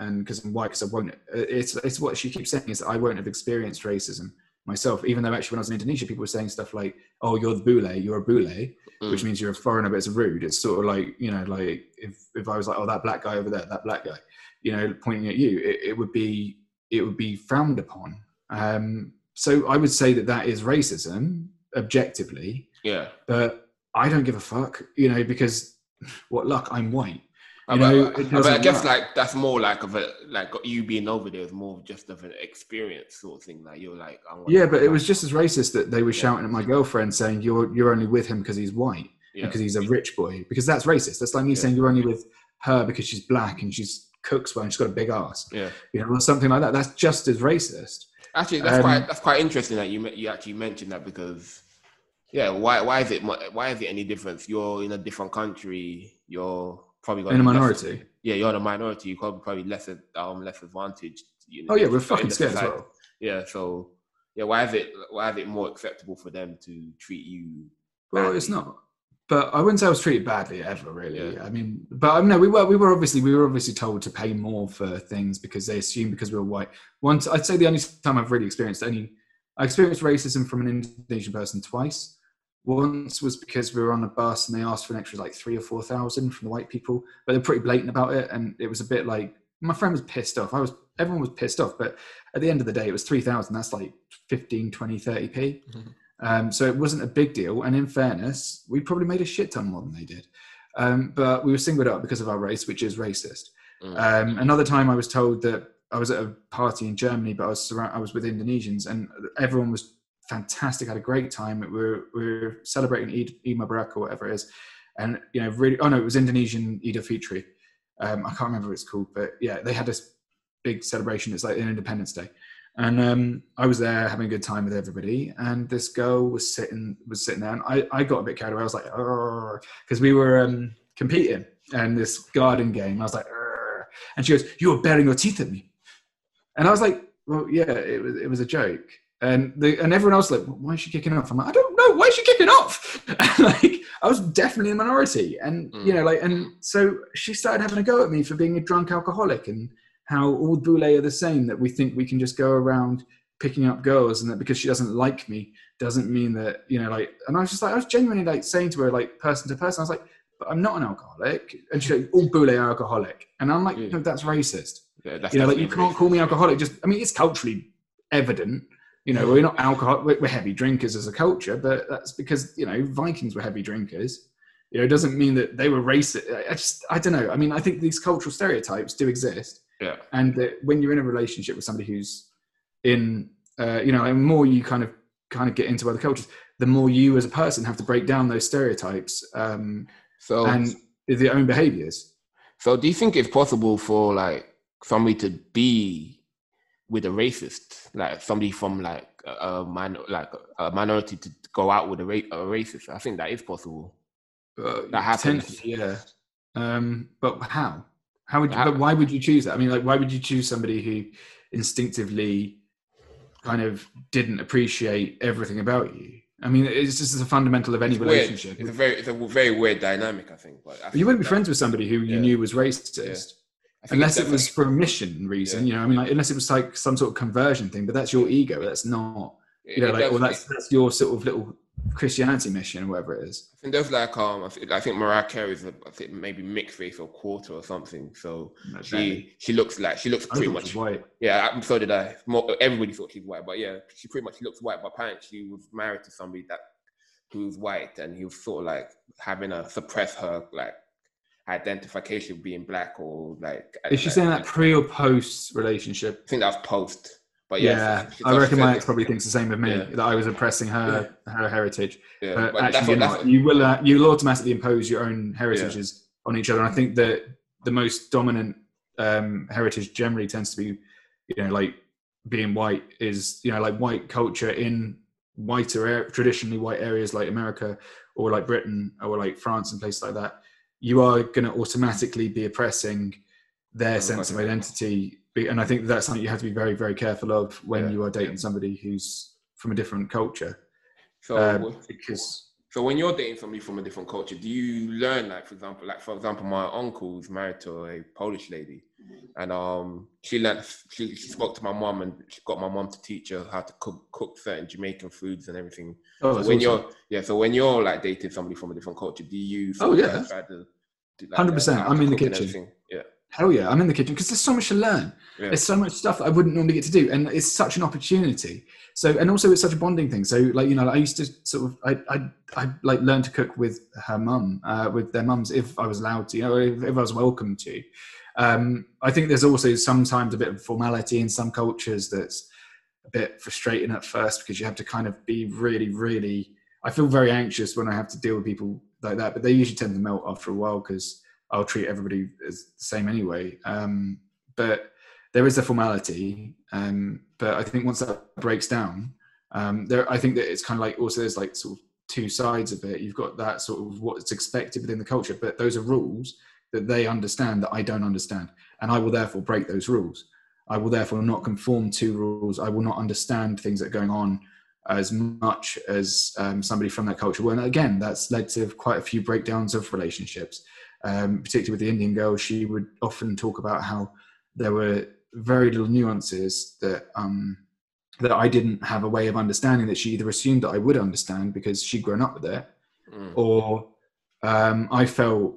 And because I'm white, because I won't. It's it's what she keeps saying is that I won't have experienced racism myself. Even though actually when I was in Indonesia, people were saying stuff like, "Oh, you're the bule, you're a bule," which Mm. means you're a foreigner, but it's rude. It's sort of like you know, like if if I was like, "Oh, that black guy over there, that black guy," you know, pointing at you, it, it would be it would be frowned upon. Um, so I would say that that is racism objectively, yeah. but I don't give a fuck, you know, because what luck, I'm white. You know, but- but I guess work. like that's more like of a like you being over there is more just of an experience sort of thing. Like you're like, Yeah, but it was just as racist that they were Yeah. shouting at my girlfriend saying you're you're only with him because he's white. yeah. because he's a rich boy. Because that's racist. That's like me Yeah. saying you're only with her because she's black and she's cooks well and she's got a big ass, yeah. you know, or something like that. That's just as racist. Actually, that's Um, quite that's quite interesting that you you actually mentioned that because Yeah, why why is it why is it any difference? You're in a different country. You're probably In a less- minority. yeah, you're in a minority. You're probably probably less um less advantaged. You Oh yeah, we're in fucking scared as well. Yeah, so yeah, why is it why is it more acceptable for them to treat you? Well, it's not. But I wouldn't say I was treated badly ever, really. Yeah. I mean, but um, no, we were we were obviously we were obviously told to pay more for things because they assumed because we were white. Once I'd say the only time I've really experienced any, I experienced racism from an Indonesian person twice. Once was because we were on a bus and they asked for an extra like three or four thousand from the white people, but they're pretty blatant about it, and it was a bit like my friend was pissed off. I was everyone was pissed off, but at the end of the day, it was three thousand. That's like 15, 20, 30 p. Mhm. Um, so it wasn't a big deal. And in fairness, we probably made a shit ton more than they did. Um, but we were singled out because of our race, which is racist. Mm. Um, another time, I was told that I was at a party in Germany, but I was surround- I was with Indonesians, and everyone was fantastic. had a great time. We were, we were celebrating Eid, Eid Mubarak or whatever it is, and you know, really. Oh no, it was Indonesian Eid al-Fitri. Um, I can't remember what it's called, but yeah, they had this big celebration. It's like an Independence Day, and um, I was there having a good time with everybody. And this girl was sitting was sitting there, and I, I got a bit carried away. I was like, because we were um, competing and this garden game. I was like, "Arr." and she goes, "You were baring your teeth at me," and I was like, "Well, yeah, it was it was a joke." And the and everyone else was like, "Why is she kicking off?" I'm like, "I don't know. Why is she kicking off?" like I was definitely a minority, and you Mm. know, like, and so she started having a go at me for being a drunk alcoholic and how all bule are the same. That we think we can just go around picking up girls, and that because she doesn't like me doesn't mean that you know, like. And I was just like, I was genuinely like saying to her, like, person to person, I was like, "But I'm not an alcoholic," and she's like, "All bule are alcoholic," and I'm like, Yeah. "No, that's racist." Yeah, that's you know, like you can't call me alcoholic. Just, I mean, it's culturally evident. You know, we're not alcohol. We're, heavy drinkers as a culture, but that's because you know Vikings were heavy drinkers. You know, it doesn't mean that they were racist. I- I just, I don't know. I mean, I think these cultural stereotypes do exist, Yeah, and that when you're in a relationship with somebody who's in, uh, you know, and more you kind of kind of get into other cultures, the more you as a person have to break down those stereotypes um, so and their own behaviors. So do you think it's possible for like somebody to be with a racist, like somebody from like a, man, like a minority to go out with a, ra- a racist? I think that is possible. Uh, That happens. Yeah. Um, but how? How would you, How- but why would you choose that? I mean, like, why would you choose somebody who instinctively kind of didn't appreciate everything about you? I mean, it's just a fundamental of any It's relationship. It's a very, it's a very weird dynamic. I think. But I you wouldn't be friends with somebody who you Yeah. knew was racist. Think Unless it was for a mission reason, Yeah. you know. I mean, like, unless it was like some sort of conversion thing, but that's your ego. That's not, you know, it like, well, that's that's your sort of little Christianity mission, or whatever it is. I think there's like um, I think, I think Mariah Carey is a, I think maybe mixed race or quarter or something. So she she looks like she looks pretty much white. Yeah, so did I. More, everybody thought she was white, but yeah, she pretty much looks white. But apparently, she was married to somebody that who was white, and he was sort of like having to suppress her like identification being black or like. Is she saying that pre or post relationship? I think that was post. But Yeah, yeah, she- she- I reckon my ex probably thinks the same of me Yeah. that I was oppressing her her heritage. Yeah, But, but actually, what, you're that's not. what, You will uh, you'll automatically impose your own heritages on each other. And I think that the most dominant um, heritage generally tends to be, you know, like being white is you know like white culture in whiter traditionally white areas like America or like Britain or like France and places like that. You are going to automatically be oppressing their sense of identity, and I think that's something you have to be very very careful of when Yeah, you are dating somebody who's from a different culture so um, because So when you're dating somebody from a different culture, do you learn like for example, like for example, my uncle is married to a Polish lady and um she learned she, she spoke to my mom and she got my mom to teach her how to cook cook certain Jamaican foods and everything. oh, So when awesome. you're yeah, so when you're like dating somebody from a different culture, do you Oh, yeah. Try to do, like, 100%, I'm in the kitchen. Yeah. Hell yeah, I'm in the kitchen because there's so much to learn. Yeah. There's so much stuff that I wouldn't normally get to do, and it's such an opportunity. So, and also it's such a bonding thing. So, like you know, I used to sort of, I, I, I like learn to cook with her mum, uh, with their mums, if I was allowed to, you know, if, if I was welcome to. Um, I think there's also sometimes a bit of formality in some cultures that's a bit frustrating at first because you have to kind of be really, really. I feel very anxious when I have to deal with people like that, but they usually tend to melt after a while because I'll treat everybody as the same anyway. Um, but there is a formality. Um, but I think once that breaks down, um, there I think that it's kind of like also there's like sort of two sides of it. You've got that sort of what's expected within the culture, but those are rules that they understand that I don't understand, and I will therefore break those rules. I will therefore not conform to rules. I will not understand things that are going on as much as um, somebody from that culture will. And again, that's led to quite a few breakdowns of relationships, um, particularly with the Indian girl. She would often talk about how there were very little nuances that um, that I didn't have a way of understanding that she either assumed that I would understand because she'd grown up with it, mm. or um, I felt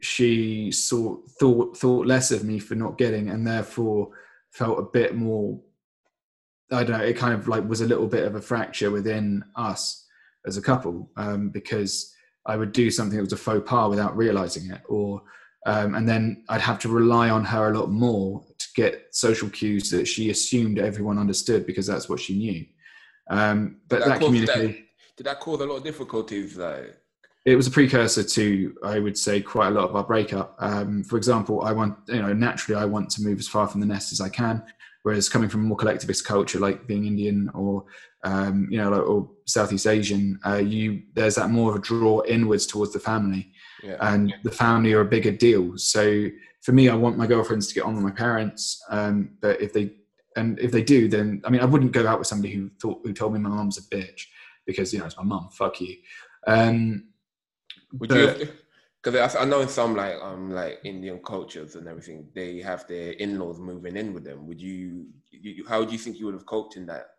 she saw thought thought less of me for not getting, and therefore felt a bit more. I don't know. It kind of like was a little bit of a fracture within us as a couple um, because I would do something that was a faux pas without realizing it, or um, and then I'd have to rely on her a lot more to get social cues that she assumed everyone understood because that's what she knew. Um, but that, that communication did, did that cause a lot of difficulties? though? it was a precursor to, I would say, quite a lot of our breakup. Um, for example, I want, you know, naturally, I want to move as far from the nest as I can. Whereas coming from a more collectivist culture, like being Indian or, um, you know, like, or Southeast Asian, uh, you there's that more of a draw inwards towards the family, yeah. and the family are a bigger deal. So for me, I want my girlfriends to get on with my parents. Um, but if they and if they do, then I mean, I wouldn't go out with somebody who thought who told me my mom's a bitch because you know it's my mom. Fuck you. Um, would but, you? Because I know in some like um like Indian cultures and everything, they have their in-laws moving in with them. Would you? you how do you think you would have coped in that?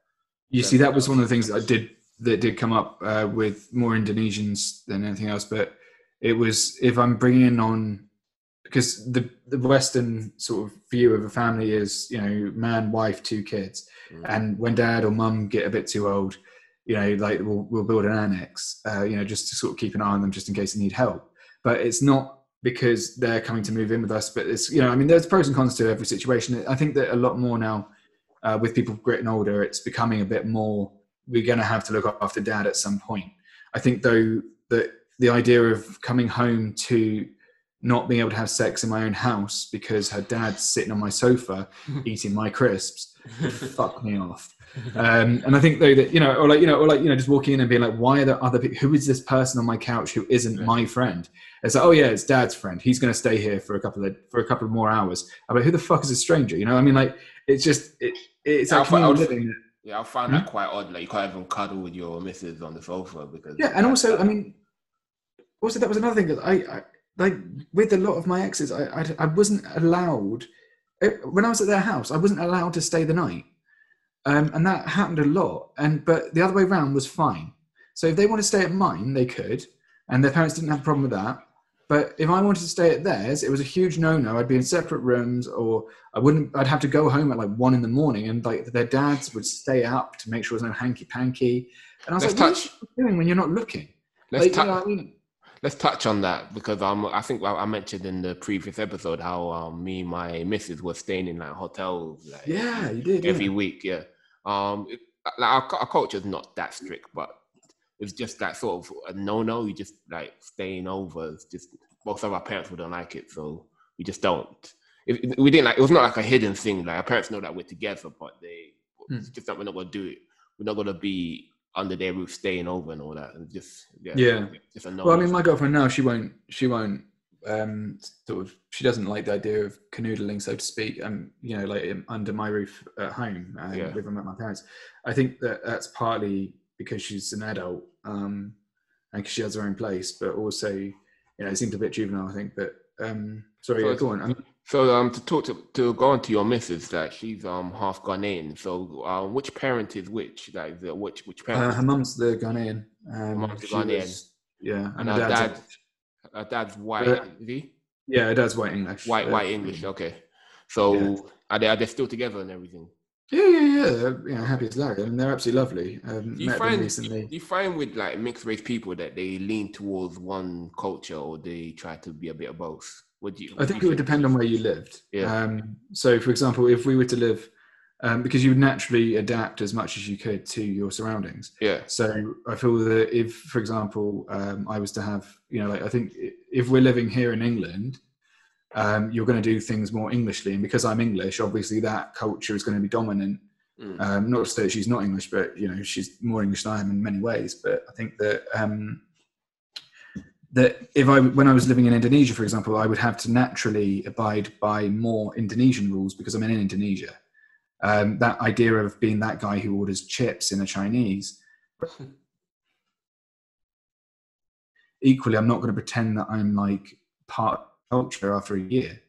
You see, that was one of the things that I did that did come up uh, with more Indonesians than anything else. But it was if I'm bringing in on because the the Western sort of view of a family is you know man, wife, two kids, mm. and when dad or mum get a bit too old, you know, like we'll, we'll build an annex, uh, you know, just to sort of keep an eye on them just in case they need help. But it's not because they're coming to move in with us, but it's, you know, I mean, there's pros and cons to every situation. I think that a lot more now uh, with people getting older, it's becoming a bit more, we're going to have to look after dad at some point. I think though that the idea of coming home to not being able to have sex in my own house because her dad's sitting on my sofa eating my crisps fuck me off um, and I think though that you know, or like you know, or like you know, just walking in and being like, why are there other people? Who is this person on my couch who isn't yeah. my friend? It's like, oh yeah, it's Dad's friend. He's going to stay here for a couple of for a couple of more hours. I'm like, who the fuck is a stranger? You know, I mean, like, it's just it, it's yeah, like living. Yeah, I find that hmm? quite odd. Like you can't even cuddle with your missus on the sofa because yeah, and also, I mean, also that was another thing that I, I like with a lot of my exes, I, I, I wasn't allowed when I was at their house. I wasn't allowed to stay the night um, and that happened a lot. And but the other way around was fine. So if they want to stay at mine, they could, and their parents didn't have a problem with that. But if I wanted to stay at theirs, it was a huge no-no. I'd be in separate rooms, or I wouldn't. I'd have to go home at like one in the morning, and like their dads would stay up to make sure there's no hanky-panky. And I was Let's like, touch. "What are you doing when you're not looking?" Let's like, touch. You know I mean? Let's touch on that because um, I think I mentioned in the previous episode how um, me and my missus were staying in like hotels. Like, yeah, you did every yeah. week. Yeah, um, it, like our, our culture is not that strict, but it's just that sort of a no-no. You just like staying over. It's just most of our parents wouldn't like it, so we just don't. It, we didn't like. It was not like a hidden thing. Like our parents know that we're together, but they mm. just that we're not gonna do it. We're not gonna be under their roof staying over and all that. And just yeah, yeah. Just. Well, I mean, my girlfriend now she won't. She won't um, sort of she doesn't like the idea of canoodling, so to speak. Um, you know, like under my roof at home, uh, yeah. living with my parents. I think that that's partly because she's an adult um, and because she has her own place, but also, you know, it seems a bit juvenile. I think, but um, sorry, so, yeah, go on. Um, so, um, to talk to to go on to your missus, that she's um half Ghanaian. So, uh, which parent is which? Like, the, which which parent? Uh, her mum's the Ghanaian. Um, mum's Ghanaian. Was, yeah, and, and her dad. dad uh, dad's white, uh, is he? Yeah, dad's white English. White, uh, white English. Okay. So yeah. are they are they still together and everything? Yeah, yeah, yeah. They're you know, happy as Larry. I mean, they're absolutely lovely. Um, you find recently. You find with like mixed race people that they lean towards one culture or they try to be a bit of both. Do you? I think it would depend on where you lived. Yeah. Um, so, for example, if we were to live um, because you would naturally adapt as much as you could to your surroundings. Yeah. So I feel that if, for example, um, I was to have, you know, like I think if we're living here in England, um, you're going to do things more Englishly, and because I'm English, obviously that culture is going to be dominant Mm. Um, not to say she's not English, but you know she's more English than I am in many ways. But I think that um, that if I when I was living in Indonesia, for example, I would have to naturally abide by more Indonesian rules because I'm in Indonesia. Um, that idea of being that guy who orders chips in a Chinese. Equally, I'm not going to pretend that I'm like part culture after a year.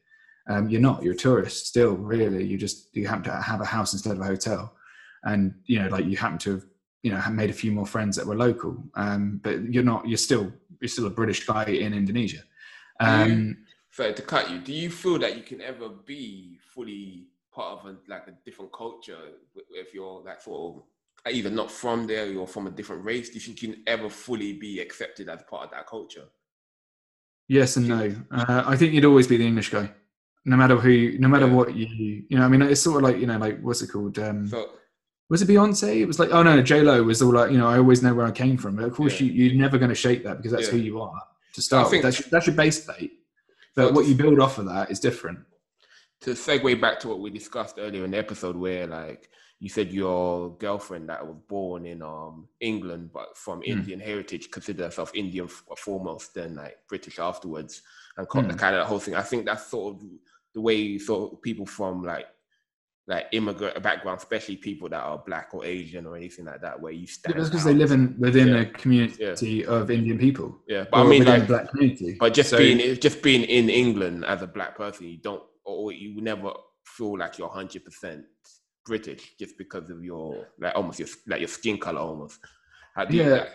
Um, you're not. You're a tourist still. Really, you just you happen to have a house instead of a hotel, and you know, like you happen to have you know made a few more friends that were local. Um, but you're not. You're still you're still a British guy in Indonesia. Um, Sorry to cut you. Do you feel that you can ever be fully part of a, like a different culture if you're like sort of either not from there or from a different race? Do you think you can ever fully be accepted as part of that culture? Yes and no. Uh, I think you'd always be the English guy, no matter who, no matter Yeah. what you, you know. I mean, it's sort of like you know, like what's it called? Um, So was it Beyonce? It was like, oh no, J Lo was all like, you know, I always know where I came from. But of course, Yeah. you, you're never going to shake that because that's Yeah. who you are to start think- with. That's, that's your base plate. But what you build off of that is different. to segue back to what we discussed earlier in the episode where like you said your girlfriend that was born in um England but from Indian heritage considered herself Indian foremost then like British afterwards and Mm. kind of that whole thing I think that's sort of the way sort of people from like like immigrant background especially people that are black or Asian or anything like that where you stand That's because they live in within Yeah. a community of Indian people. yeah but I mean like black community. But just So- being just being in England as a black person, you don't or you never feel like you're hundred percent British just because of your like almost your like your skin color almost. How do you- Yeah.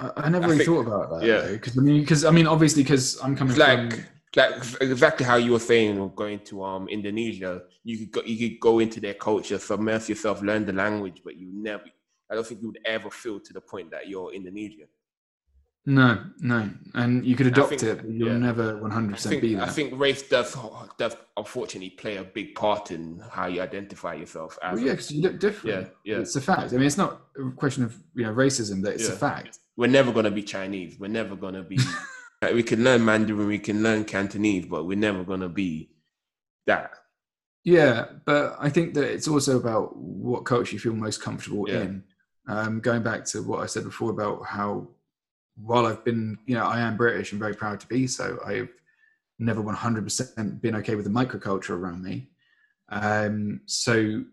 I, I never I really think- thought about that. yeah. Yeah, because I mean, because I mean, obviously, because I'm coming like from. Like exactly how you were saying going to um Indonesia, you could go you could go into their culture, submerge yourself, learn the language, but you never I don't think you would ever feel to the point that you're Indonesian. No, no, and you could adopt think- it, but you'll yeah. never 100 I percent be I think race does does unfortunately play a big part in how you identify yourself as Well, yeah, because you look different. Yeah, yeah. It's a fact. I mean, it's not a question of you know racism. That it's a fact. we're never going to be Chinese. We're never going to be. like, we can learn Mandarin, we can learn Cantonese, but we're never going to be that. Yeah, but I think that it's also about what culture you feel most comfortable Yeah. in. Um, going back to what I said before about how, while I've been, you know, I am British and very proud to be so, I've never 100% been okay with the microculture around me. Um, so,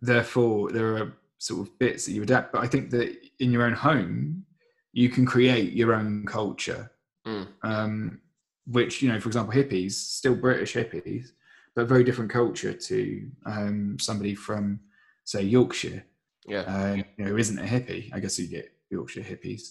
therefore, there are sort of bits that you adapt. But I think that in your own home, you can create your own culture Mm. um, which you know, for example, hippies, still British hippies, but very different culture to um, somebody from, say, Yorkshire, Yeah, uh, you know, who isn't a hippie. I guess you get Yorkshire hippies.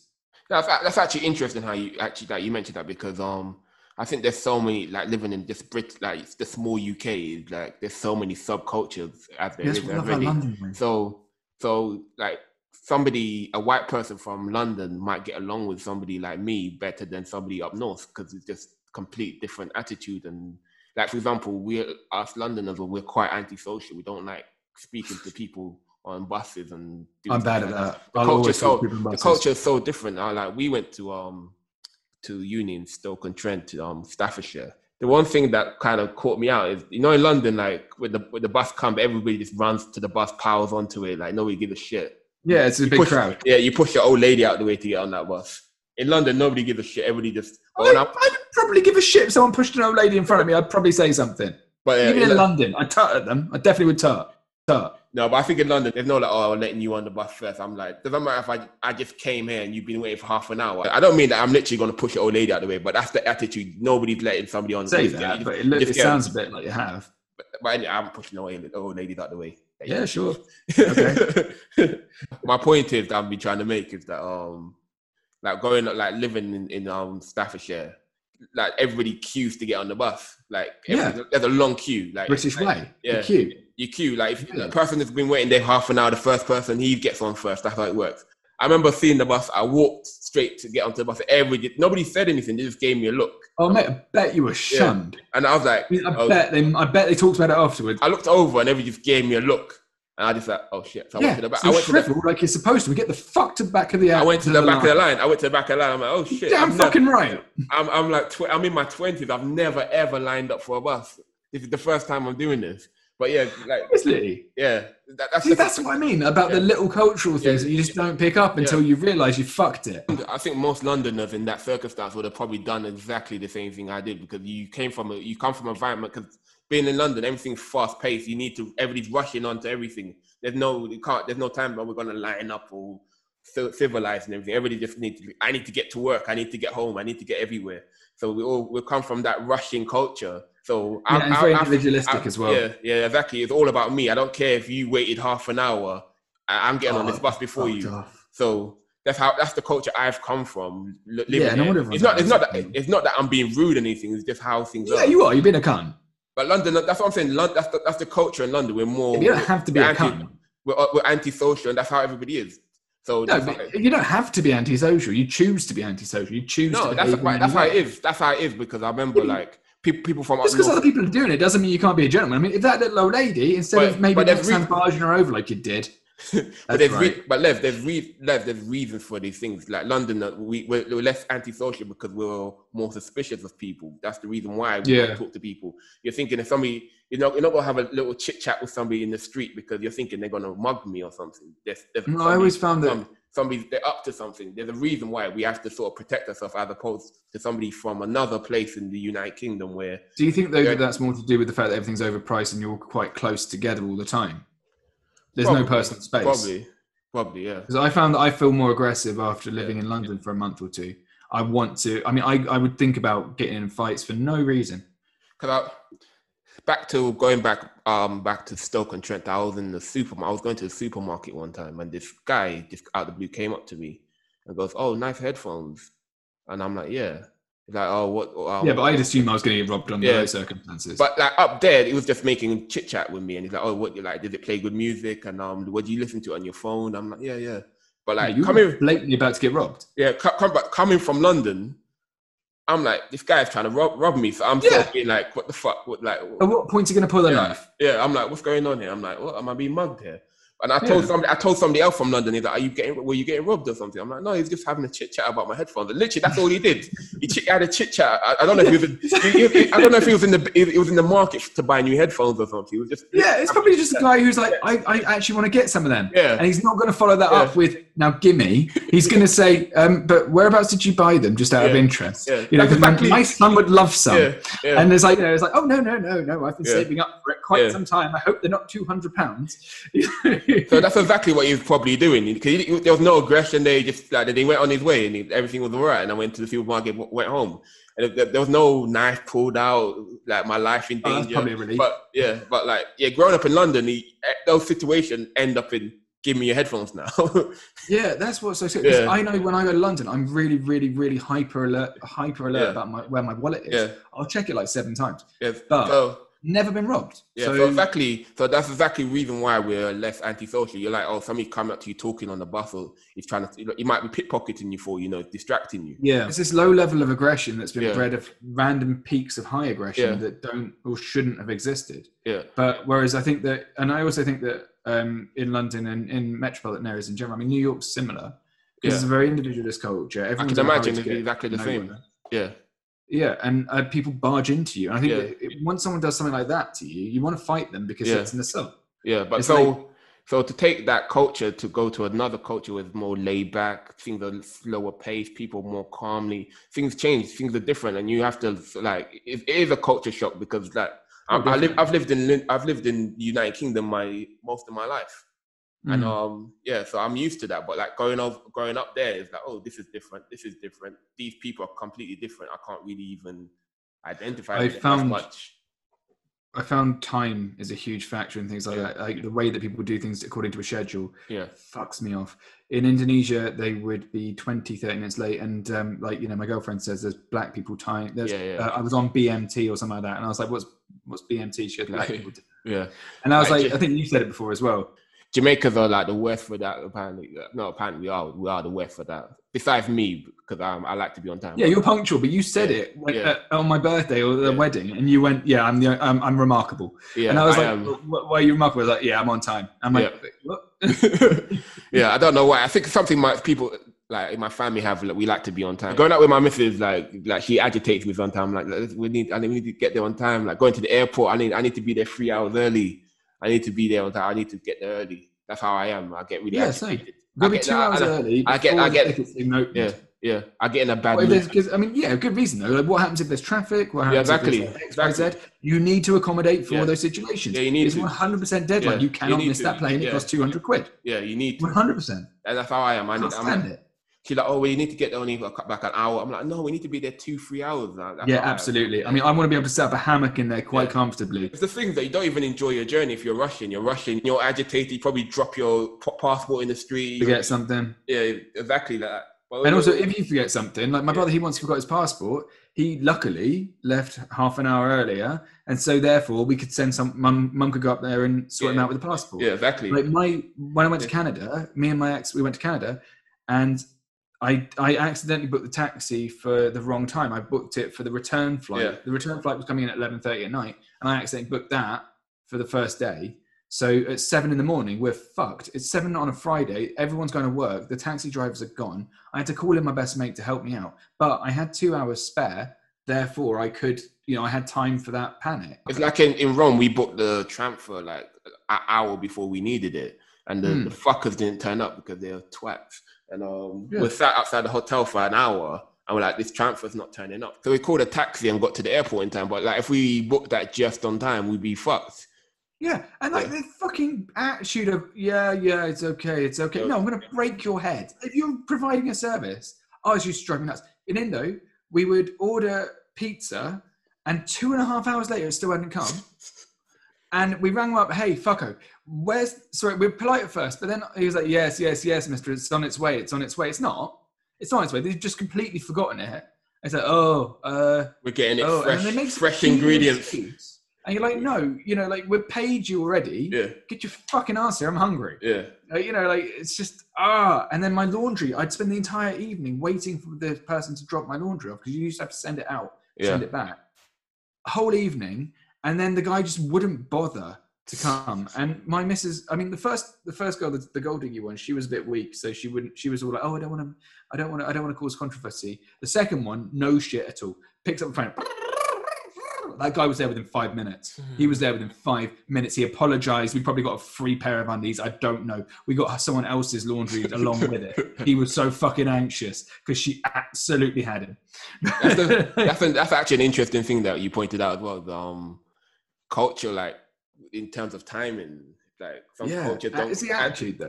that's that's actually interesting how you actually that you mentioned that because um I think there's so many like living in this Brit like the small UK like there's so many subcultures as there Yes, is we love our already. London. So so like somebody a white person from London might get along with somebody like me better than somebody up north because it's just complete different attitude and like for example we're us Londoners we're quite antisocial. We don't like speaking to people on buses and doing I'm bad at that. The culture so- talk to people on the culture is so different. Now like we went to um to uni in Stoke on Trent um Staffordshire. The one thing that kind of caught me out is you know in London like when the when the bus comes everybody just runs to the bus piles onto it like nobody gives a shit Yeah, it's a big push, crowd. Yeah, you push your old lady out the way to get on that bus. In London, nobody gives a shit. Everybody just. I, But, I- I'd probably give a shit if someone pushed an old lady in front of me. I'd probably say something. but yeah, Even in in Lo- London, I'd tut at them. I definitely would tut. Tut. no, but I think in London, there's no like, oh, I'm letting you on the bus first. I'm like, doesn't matter if I, I just came here and you've been waiting for half an hour. I don't mean that I'm literally going to push your old lady out the way, but that's the attitude. Nobody's letting somebody on. Say just- that, but it, look, it sounds a bit like you have. But anyway, I'm pushing the old, ladies out the way. Yeah, sure. My point is that I've been trying to make is that um, like going like living in, in um Staffordshire, like everybody queues to get on the bus. Like everybody- there's a long queue. Like British like, way. yeah. The queue. You queue like if Yeah. the person that's been waiting there half an hour, the first person he gets on first. That's how it works. I remember seeing the bus. I walked straight to get onto the bus. Everybody, nobody said anything. They just gave me a look, Oh, mate, I bet you were shunned. and I was like, I, mean, I oh, bet they. I bet they talked about it afterwards. I looked over and everybody just gave me a look, and I just like, oh shit. So I yeah, went to the back. so I went to the, like you're supposed to. We get the fuck to the back of the. I went to the back of the line. line. I went to the back of the line. I'm like, oh shit. Damn never- fucking right. I'm, I'm like, tw- I'm in my twenties. I've never ever lined up for a bus. This is the first time I'm doing this. But yeah, like Honestly. yeah, that, that's See, that's what I mean about the little cultural things Yeah. that you just don't pick up until you realise you fucked it. I think most Londoners in that circumstance would have probably done exactly the same thing I did because you came from a you come from an environment because being in London everything's fast paced. You need to everybody's rushing onto everything. There's no you can't there's no time but we're gonna line up or ci- civilize and everything. Everybody just needs to. I need to get to work. I need to get home. I need to get everywhere. So we all we come from that rushing culture. So Yeah, it's very individualistic as well. Yeah, yeah, exactly. It's all about me. I don't care if you waited half an hour. I- I'm getting on this Oh, bus before you. off. So that's how that's the culture I've come from. Yeah, no wonder it's not. It's not that. It's not that I'm being rude or anything. It's just how things Yeah, are. you are. You've been a cunt. But London, that's what I'm saying. London, that's the, that's the culture in London. We're more. You don't have to be a anti, cunt. We're, uh, we're antisocial, and that's how everybody is. So No, but you don't have to be antisocial. You choose to be antisocial. You choose no, to that's right. That's how it That's how it is because I remember like people people from Just because other people are doing it doesn't mean you can't be a gentleman. I mean, if that little old lady, instead But- of maybe next time barging her over like you did, but That's there's re- but Lev, there's re- Lev, there's reasons for these things. Like London, uh, we we're, we're less antisocial because we're more suspicious of people. That's the reason why we Yeah. don't talk to people. You're thinking if somebody, you're not, you're not gonna have a little chit chat with somebody in the street because you're thinking they're gonna mug me or something. There's, there's No, I always found that- somebody they're up to something. There's a reason why we have to sort of protect ourselves as opposed to somebody from another place in the United Kingdom where do you think though that that's more to do with the fact that everything's overpriced and you're quite close together all the time? There's Probably. no personal space. probably, probably, yeah. Because I found that I feel more aggressive after living in London for a month or two. I want to. I mean, I, I would think about getting in fights for no reason. Because I, back to going back, um, back to Stoke and Trent. I was in the super. I was going to the supermarket one time, and this guy just out of the blue came up to me and goes, "Oh, nice headphones," and I'm like, "Yeah." He's like, "Oh, what?" Um, Yeah, but I'd assume I was going to get robbed under Yeah. those circumstances. But like up there, he was just making chit chat with me, and he's like, "Oh, what you like? Did it play good music? And um, what do you listen to on your phone?" I'm like, "Yeah, yeah." But Yeah, like you coming, blatantly about to get robbed. yeah, co- come back, coming from London, I'm like, this guy's trying to rob, rob me. So I'm Yeah. sort of being like, "What the fuck?" What like? At what point are you going to pull a yeah, knife? yeah, I'm like, what's going on here? I'm like, what am I being mugged here? And I told Yeah. somebody, I told somebody else from London, he's like, are you getting, were you getting robbed or something? I'm like, no, he's just having a chit chat about my headphones. And literally, that's all he did. He chit- had a chit chat. I, I don't know if he was, in, he- he- I don't know if he was in the, he was in the market to buy new headphones or something. He was just, Yeah, it's probably just a guy who's like, I, I actually want to get some of them. Yeah. And he's not going to follow that Yeah. up with, now gimme. He's going to say, um, but whereabouts did you buy them just out of interest? Yeah. You know, 'cause my, exactly- my son would love some. yeah, yeah. And there's like, you know, it's like, oh, no, no, no, no, I've been Yeah. saving up for it quite Yeah. some time. I hope they're not £200. So that's exactly what he was probably doing. Because there was no aggression there. He just like he went on his way and he, everything was all right. And I went to the supermarket, went home, and there, was no knife pulled out, like my life in Oh, danger. probably. But yeah, but like yeah, growing up in London, he, eh, those situations end up in give me your headphones now. Yeah, that's what's so sick. Yeah. I know when I go to London, I'm really, really, really hyper alert, hyper alert Yeah. about my, where my wallet is. yeah, I'll check it like seven times. yeah. But- Never been robbed. yeah, so, so, exactly. So that's exactly the reason why we're less antisocial. You're like, oh, somebody coming up to you talking on the bus, or he's trying to. He might be pickpocketing you for you know distracting you. yeah, it's this low level of aggression that's been Yeah. bred of random peaks of high aggression Yeah. that don't or shouldn't have existed. Yeah, But whereas I think that, and I also think that um, in London and in metropolitan areas in general, I mean, New York's similar because Yeah. it's a very individualist culture. I can in a hurry imagine to it's get exactly the same. Yeah, Yeah, and uh, people barge into you. And I think Yeah. it, once someone does something like that to you, you want to fight them because Yeah. it's an assault. yeah. But It's so. like- so to take that culture to go to another culture with more laid back, things are slower paced, people more calmly, things change, things are different, and you have to like it, it is a culture shock because like I, Oh, I live, definitely. I've lived in Lin- I've lived in the United Kingdom my most of my life, and Mm. um yeah, so I'm used to that. But like going up, growing up there is like, oh, this is different, this is different. These people are completely different. I can't really even identify I found- much. I found time is a huge factor in things like Yeah. that. Like the way that people do things according to a schedule Yeah, fucks me off. In Indonesia, they would be 20, 30 minutes late. And um, like, you know, my girlfriend says there's black people time. There's, Yeah, yeah. Uh, I was on BMT or something like that. And I was like, what's, what's BMT? She goes, black Yeah. people. yeah. And I was Like, like, I think you said it before as well. Jamaicans are like the worst for that. Apparently, no, apparently we are. We are the worst for that. Besides me, because um, I like to be on time. Yeah, you're punctual, but you said Yeah, it yeah. uh, on my birthday or the Yeah. wedding, and you went, "Yeah, I'm the, I'm, I'm remarkable." yeah. and I was like, am. "Why are you remarkable?" I was like, "Yeah, I'm on time." I'm like, "What?" yeah, I don't know why. I think something my people like in my family have. Like, we like to be on time. Going out with my missus, like, like she agitates me on time. Like, we need, I need to get there on time. Like going to the airport, I need, I need to be there three hours early. I need to be there on time. I need to get there early. That's how I am. I get really Yeah, agitated. same. Maybe get two hours I- early. I get- I get- tickets being opened. Yeah, yeah. I get in a bad Well, mood. I mean, yeah, good reason though. Like, what happens if there's traffic? What Yeah, exactly, if there's X, Y, Z? exactly. You need to accommodate for Yeah. those situations. Yeah, you need to it's to. 100% deadline. Yeah, You you cannot need miss to. that plane. It costs 200 quid. Yeah, you need to. 100%. And that's how I am. I need, I'm it. She's like, oh, well, you need to get there only back an hour. I'm like, no, we need to be there two, three hours. Yeah, how I am. absolutely. I mean, I want to be able to set up a hammock in there quite Yeah. comfortably. It's the thing that you don't even enjoy your journey if you're rushing. You're rushing. You're agitated. You probably drop your passport in the street. Forget something. Yeah, exactly that. But And also, if you forget something, like my Yeah. brother, he once forgot his passport. He luckily left half an hour earlier, and so therefore we could send some. Mum, mum could go up there and sort him out with the passport. yeah, exactly. Like my when I went to Canada, me and my ex, we went to Canada, and I I accidentally booked the taxi for the wrong time. I booked it for the return flight. Yeah. The return flight was coming in at eleven thirty at night, and I accidentally booked that for the first day. So at seven in the morning, we're fucked. It's seven on a Friday. Everyone's going to work. The taxi drivers are gone. I had to call in my best mate to help me out, but I had two hours spare. Therefore, I could, you know, I had time for that panic. It's like in, in Rome, we booked the transfer like an hour before we needed it, and the, Hmm. the fuckers didn't turn up because they're twats. And um, Yeah. we sat outside the hotel for an hour, and we're like, this transfer's not turning up. So we called a taxi and got to the airport in time. But like, if we booked that just on time, we'd be fucked. Yeah, and like Yeah. the fucking attitude of yeah, yeah, it's okay, it's okay. No, I'm gonna break your head if you're providing a service. I was just driving nuts. In Indo, we would order pizza, and two and a half hours later, it still hadn't come. And we rang him up, hey, fucko, where's, sorry, we are polite at first, but then he was like, yes, yes, yes, mister, it's on its way, it's on its way. It's not. It's on its way. They've just completely forgotten it. It's like, oh, uh, We're getting it oh, fresh, and fresh ingredients. excuse. And you're like, no, you know, like we've paid you already. Yeah, Get your fucking ass here. I'm hungry. yeah. Uh, you know, like it's just ah. And then my laundry, I'd spend the entire evening waiting for the person to drop my laundry off because you used to have to send it out, Yeah. send it back, whole evening, and then the guy just wouldn't bother to come. And my missus, I mean, the first the first girl, the, the gold diggy one, she was a bit weak, so she wouldn't. She was all like, oh, I don't want to, I don't want to, I don't want to cause controversy. The second one, no shit at all. Picks up the phone. That guy was there within five minutes. He was there within five minutes. He apologized. We probably got a free pair of undies. I don't know. We got someone else's laundry along with it. He was so fucking anxious because she absolutely had him. That's, the, that's, an, that's actually an interesting thing that you pointed out as well. The um, culture, like in terms of timing, like some yeah, cultures uh, don't. it's the attitude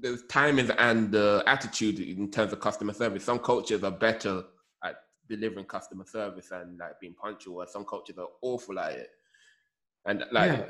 the timing and the attitude in terms of customer service. Some cultures are better at delivering customer service and like being punctual, and some cultures are awful at it. And like, Yeah.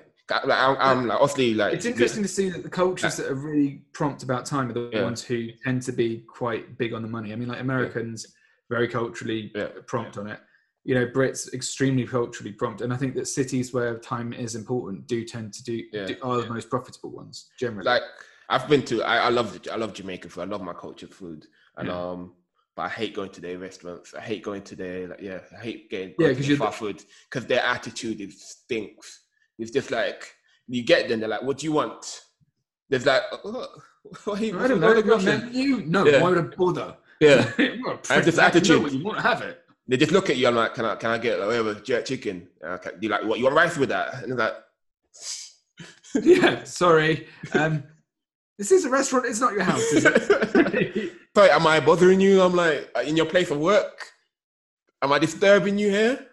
like I'm, I'm like obviously like It's interesting to see that the cultures that are really prompt about time are the Yeah. ones who tend to be quite big on the money. I mean, like Americans, very culturally Yeah. prompt on it. You know, Brits extremely culturally prompt, and I think that cities where time is important do tend to do, Yeah, do are the most profitable ones generally. like I've been to I, I love I love Jamaican food. I love my culture food, and Yeah. um. But I hate going to their restaurants. I hate going to their like yeah. I hate getting Yeah, going 'cause to you're their fast food because their attitude is stinks. It's just like you get them. They're like, "What do you want?" There's like, oh, what, I don't know. menu? No, Yeah. why would I bother? Yeah, I have this you know attitude. what you want to have it. They just look at you. I'm like, "Can I can I get like, whatever jerk chicken?" Uh, can, you like what you want rice with that? And it's like, Yeah, sorry. Um, this is a restaurant. It's not your house, is it? Sorry, am I bothering you? I'm like in your place of work. Am I disturbing you here?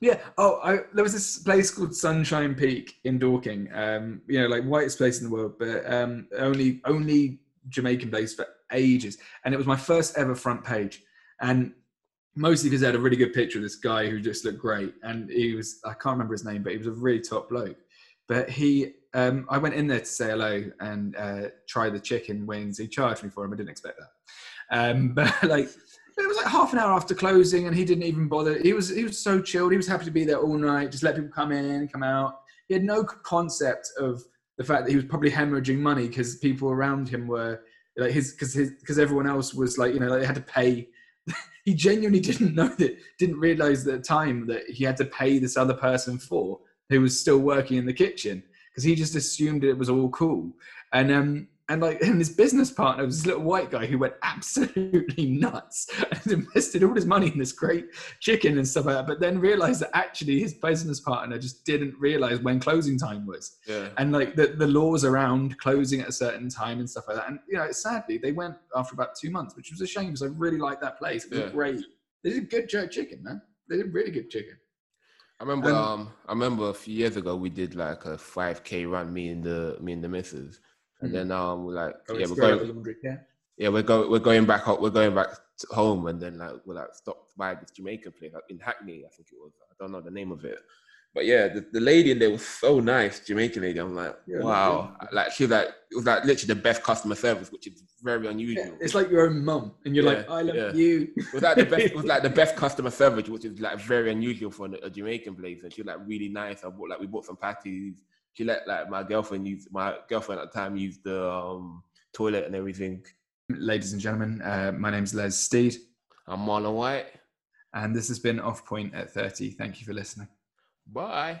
Yeah. Oh, I, there was this place called Sunshine Peak in Dorking. Um, you know, like whitest place in the world, but um, only only Jamaican place for ages. And it was my first ever front page, and mostly because I had a really good picture of this guy who just looked great, and he was I can't remember his name, but he was a really top bloke. But he, um, I went in there to say hello and uh, try the chicken wings. He charged me for them. I didn't expect that. Um, but like it was like half an hour after closing, and he didn't even bother. He was he was so chilled. He was happy to be there all night. Just let people come in, come out. He had no concept of the fact that he was probably hemorrhaging money because people around him were like his because his because everyone else was like you know like they had to pay. He genuinely didn't know that didn't realize at the time that he had to pay this other person for who was still working in the kitchen because he just assumed it was all cool. And um and like and his business partner was this little white guy who went absolutely nuts and invested all his money in this great chicken and stuff like that but then realized that actually his business partner just didn't realize when closing time was Yeah. and like the, the laws around closing at a certain time and stuff like that and you know sadly they went after about two months which was a shame because i really liked that place it was Yeah. great they did good jerk chicken man they did really good chicken I remember. Um, Um, I remember a few years ago we did like a five k run. Me and the me and the missus, and then um we're like Oh, yeah we're going yeah yeah we're going we're going back up we're going back to home and then like we're like stopped by this Jamaican place like, in Hackney I think it was I don't know the name of it. But yeah, the, the lady in there was so nice, Jamaican lady. I'm like, Yeah, wow. Like she was like, it was like literally the best customer service, which is very unusual. Yeah, it's like your own mum, and you're like, "I love yeah. you." It was like the best. It was like the best customer service, which is like very unusual for a Jamaican place. And she was like really nice. I bought like we bought some patties. She let like my girlfriend use my girlfriend at the time used the um, toilet and everything. Ladies and gentlemen, uh, my name's Les Steed, I'm Marlon White. and this has been Off Point at 30. Thank you for listening. Bye.